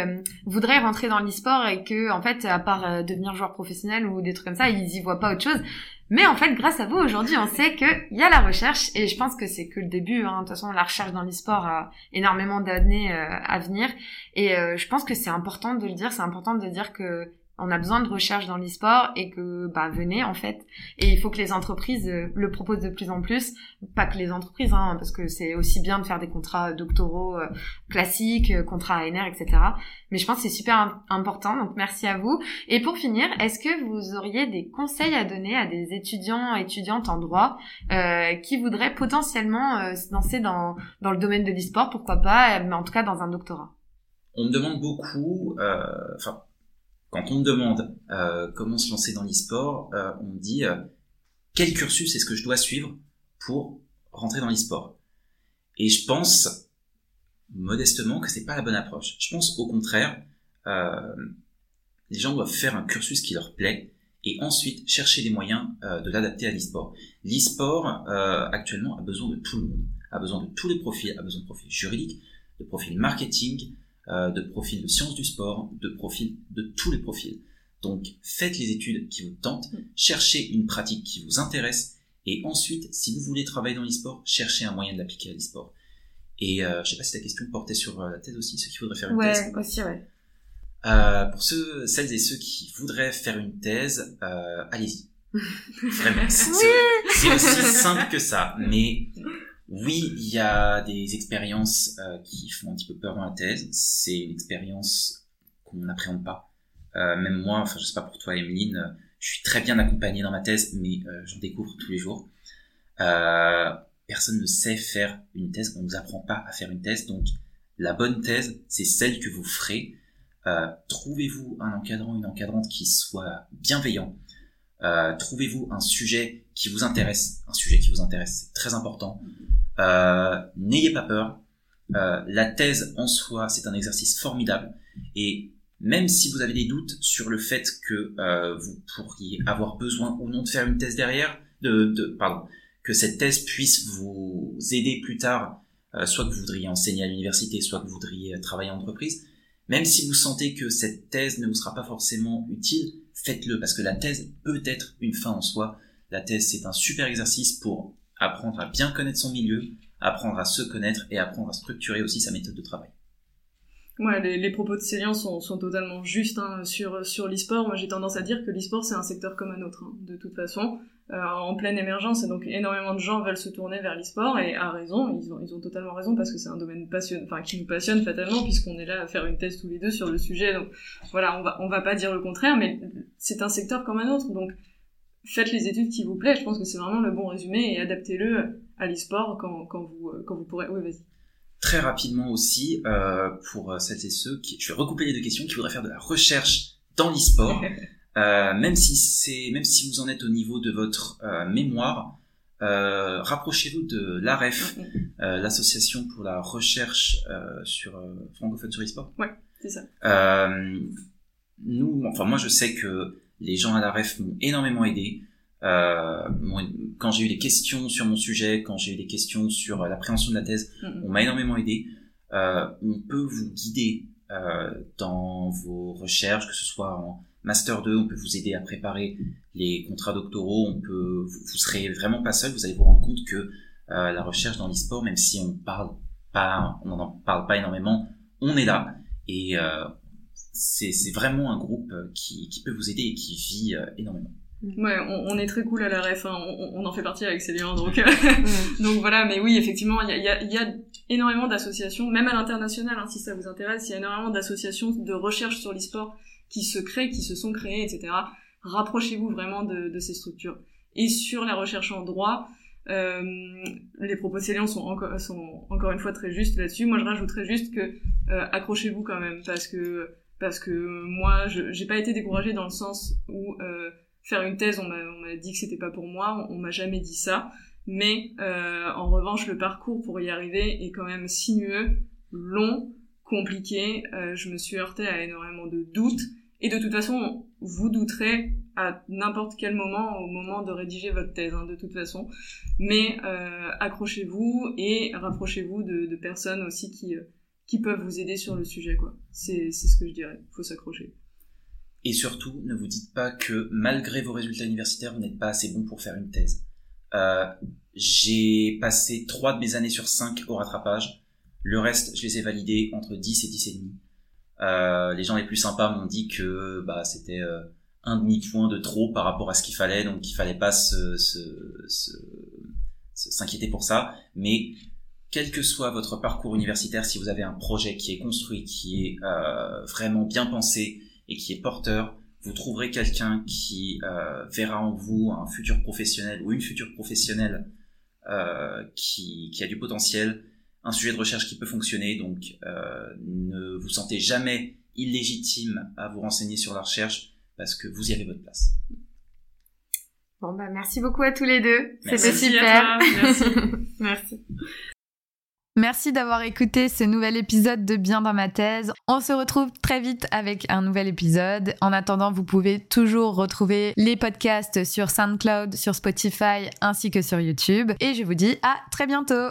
voudraient rentrer dans l'e-sport et que, en fait, à part devenir joueur professionnel ou des trucs comme ça, ils y voient pas autre chose. Mais en fait, grâce à vous, aujourd'hui, on sait qu'il y a la recherche et je pense que c'est que le début. Hein. De toute façon, la recherche dans l'e-sport a énormément d'années à venir et je pense que c'est important de le dire. C'est important de dire que on a besoin de recherche dans l'e-sport et que bah venez en fait. Et il faut que les entreprises euh, le proposent de plus en plus. Pas que les entreprises hein, parce que c'est aussi bien de faire des contrats doctoraux euh, classiques euh, contrats ANR etc mais je pense que c'est super important donc merci à vous. Et pour finir est-ce que vous auriez des conseils à donner à des étudiants étudiantes en droit qui voudraient potentiellement se lancer dans dans le domaine de l'e-sport pourquoi pas mais en tout cas dans un doctorat? On me demande beaucoup enfin quand on me demande euh, comment se lancer dans l'e-sport, euh, on me dit euh, quel cursus est-ce que je dois suivre pour rentrer dans l'e-sport? Et je pense modestement que c'est pas la bonne approche. Je pense au contraire, les gens doivent faire un cursus qui leur plaît et ensuite chercher les moyens de l'adapter à l'e-sport. L'e-sport actuellement a besoin de tout le monde, a besoin de tous les profils, a besoin de profils juridiques, de profils marketing, euh, de profils de sciences du sport, de profils, de tous les profils. Donc faites les études qui vous tentent, Mm. cherchez une pratique qui vous intéresse, et ensuite, si vous voulez travailler dans l'e-sport, cherchez un moyen de l'appliquer à l'e-sport. Et euh, je sais pas si ta question portait sur euh, la thèse aussi, ceux qui voudraient faire une thèse. Ouais, aussi, ouais. Euh, pour ceux, celles et ceux qui voudraient faire une thèse, euh, allez-y. (laughs) Vraiment, c'est aussi simple que ça. Mais oui, il y a des expériences euh, qui font un petit peu peur dans la thèse. C'est une expérience qu'on n'appréhende pas. Euh, même moi, enfin je sais pas pour toi, Emeline, euh, je suis très bien accompagné dans ma thèse, mais j'en découvre tous les jours. Personne ne sait faire une thèse, on nous apprend pas à faire une thèse, donc la bonne thèse, c'est celle que vous ferez. Trouvez-vous un encadrant, une encadrante qui soit bienveillant. Euh, trouvez-vous un sujet qui vous intéresse, un sujet qui vous intéresse, c'est très important. Euh, N'ayez pas peur. Euh, la thèse en soi, c'est un exercice formidable. Et même si vous avez des doutes sur le fait que euh, vous pourriez avoir besoin ou non de faire une thèse derrière, de, de pardon, que cette thèse puisse vous aider plus tard, euh, soit que vous voudriez enseigner à l'université, soit que vous voudriez travailler en entreprise, même si vous sentez que cette thèse ne vous sera pas forcément utile, faites-le parce que la thèse peut être une fin en soi. La thèse, c'est un super exercice pour apprendre à bien connaître son milieu, apprendre à se connaître et apprendre à structurer aussi sa méthode de travail. Ouais, les, propos de Célian sont, totalement justes hein, sur, sur l'e-sport. Moi, j'ai tendance à dire que l'e-sport, c'est un secteur comme un autre, hein, de toute façon, euh, en pleine émergence, et donc énormément de gens veulent se tourner vers l'e-sport, et à raison, ils ont, totalement raison, parce que c'est un domaine qui nous passionne fatalement, puisqu'on est là à faire une thèse tous les deux sur le sujet, donc voilà, on va, va pas dire le contraire, mais c'est un secteur comme un autre, donc faites les études qui vous plaisent, je pense que c'est vraiment le bon résumé, et adaptez-le à l'e-sport quand, quand vous pourrez... Oui, vas-y. Très rapidement aussi, euh, pour celles et ceux qui... Je vais recouper les deux questions, qui voudraient faire de la recherche dans l'e-sport. (laughs) Euh, même si c'est, même si vous en êtes au niveau de votre euh, mémoire, euh, rapprochez-vous de l'AREF, euh, l'association pour la recherche euh, sur euh, francophone sur e-sport. C'est ça. Euh, nous, enfin moi je sais que les gens à l'AREF m'ont énormément aidé. Euh, quand j'ai eu des questions sur mon sujet, quand j'ai eu des questions sur euh, l'appréhension de la thèse, Mhm. on m'a énormément aidé. Euh, on peut vous guider euh, dans vos recherches, que ce soit en master 2, on peut vous aider à préparer les contrats doctoraux, on peut, vous, vous serez vraiment pas seul, vous allez vous rendre compte que euh, la recherche dans l'e-sport, même si on parle pas, on n'en parle pas énormément, on est là et euh, c'est vraiment un groupe qui, qui peut vous aider et qui vit énormément. Ouais, on, on est très cool à la ref, hein. on, on en fait partie avec Célian, donc, euh, (laughs) donc voilà, mais oui, effectivement, il y a, il y, a, il y a énormément d'associations, même à l'international, hein, si ça vous intéresse, il y a énormément d'associations de recherche sur l'e-sport qui se créent, qui se sont créées, etc. Rapprochez-vous vraiment de, de ces structures. Et sur la recherche en droit, euh, les propos de Célian sont encore, sont encore une fois très justes là-dessus. Moi, je rajouterais juste que euh, accrochez-vous quand même, parce que parce que moi, je j'ai pas été découragée dans le sens où euh, faire une thèse, on m'a dit que c'était pas pour moi, on, on m'a jamais dit ça. Mais euh, en revanche, le parcours pour y arriver est quand même sinueux, long, compliqué. Euh, je me suis heurtée à énormément de doutes. Et de toute façon, vous douterez à n'importe quel moment, au moment de rédiger votre thèse, hein, de toute façon. Mais euh, accrochez-vous et rapprochez-vous de, de personnes aussi qui, euh, qui peuvent vous aider sur le sujet. quoi. C'est c'est ce que je dirais. faut s'accrocher. Et surtout, ne vous dites pas que malgré vos résultats universitaires, vous n'êtes pas assez bon pour faire une thèse. Euh, j'ai passé trois de mes années sur cinq au rattrapage. Le reste, je les ai validés entre 10 et 10 et demi. Euh, les gens les plus sympas m'ont dit que bah, c'était euh, un demi-point de trop par rapport à ce qu'il fallait, donc il fallait pas se- s'inquiéter pour ça. Mais quel que soit votre parcours universitaire, si vous avez un projet qui est construit, qui est euh, vraiment bien pensé et qui est porteur, vous trouverez quelqu'un qui euh, verra en vous un futur professionnel ou une future professionnelle euh, qui, qui a du potentiel, un sujet de recherche qui peut fonctionner. Donc, euh, ne vous sentez jamais illégitime à vous renseigner sur la recherche parce que vous y avez votre place. Bon, bah, merci beaucoup à tous les deux. C'était à super. toi, merci. (laughs) merci. Merci d'avoir écouté ce nouvel épisode de Bien dans ma thèse. On se retrouve très vite avec un nouvel épisode. En attendant, vous pouvez toujours retrouver les podcasts sur SoundCloud, sur Spotify ainsi que sur YouTube. Et je vous dis à très bientôt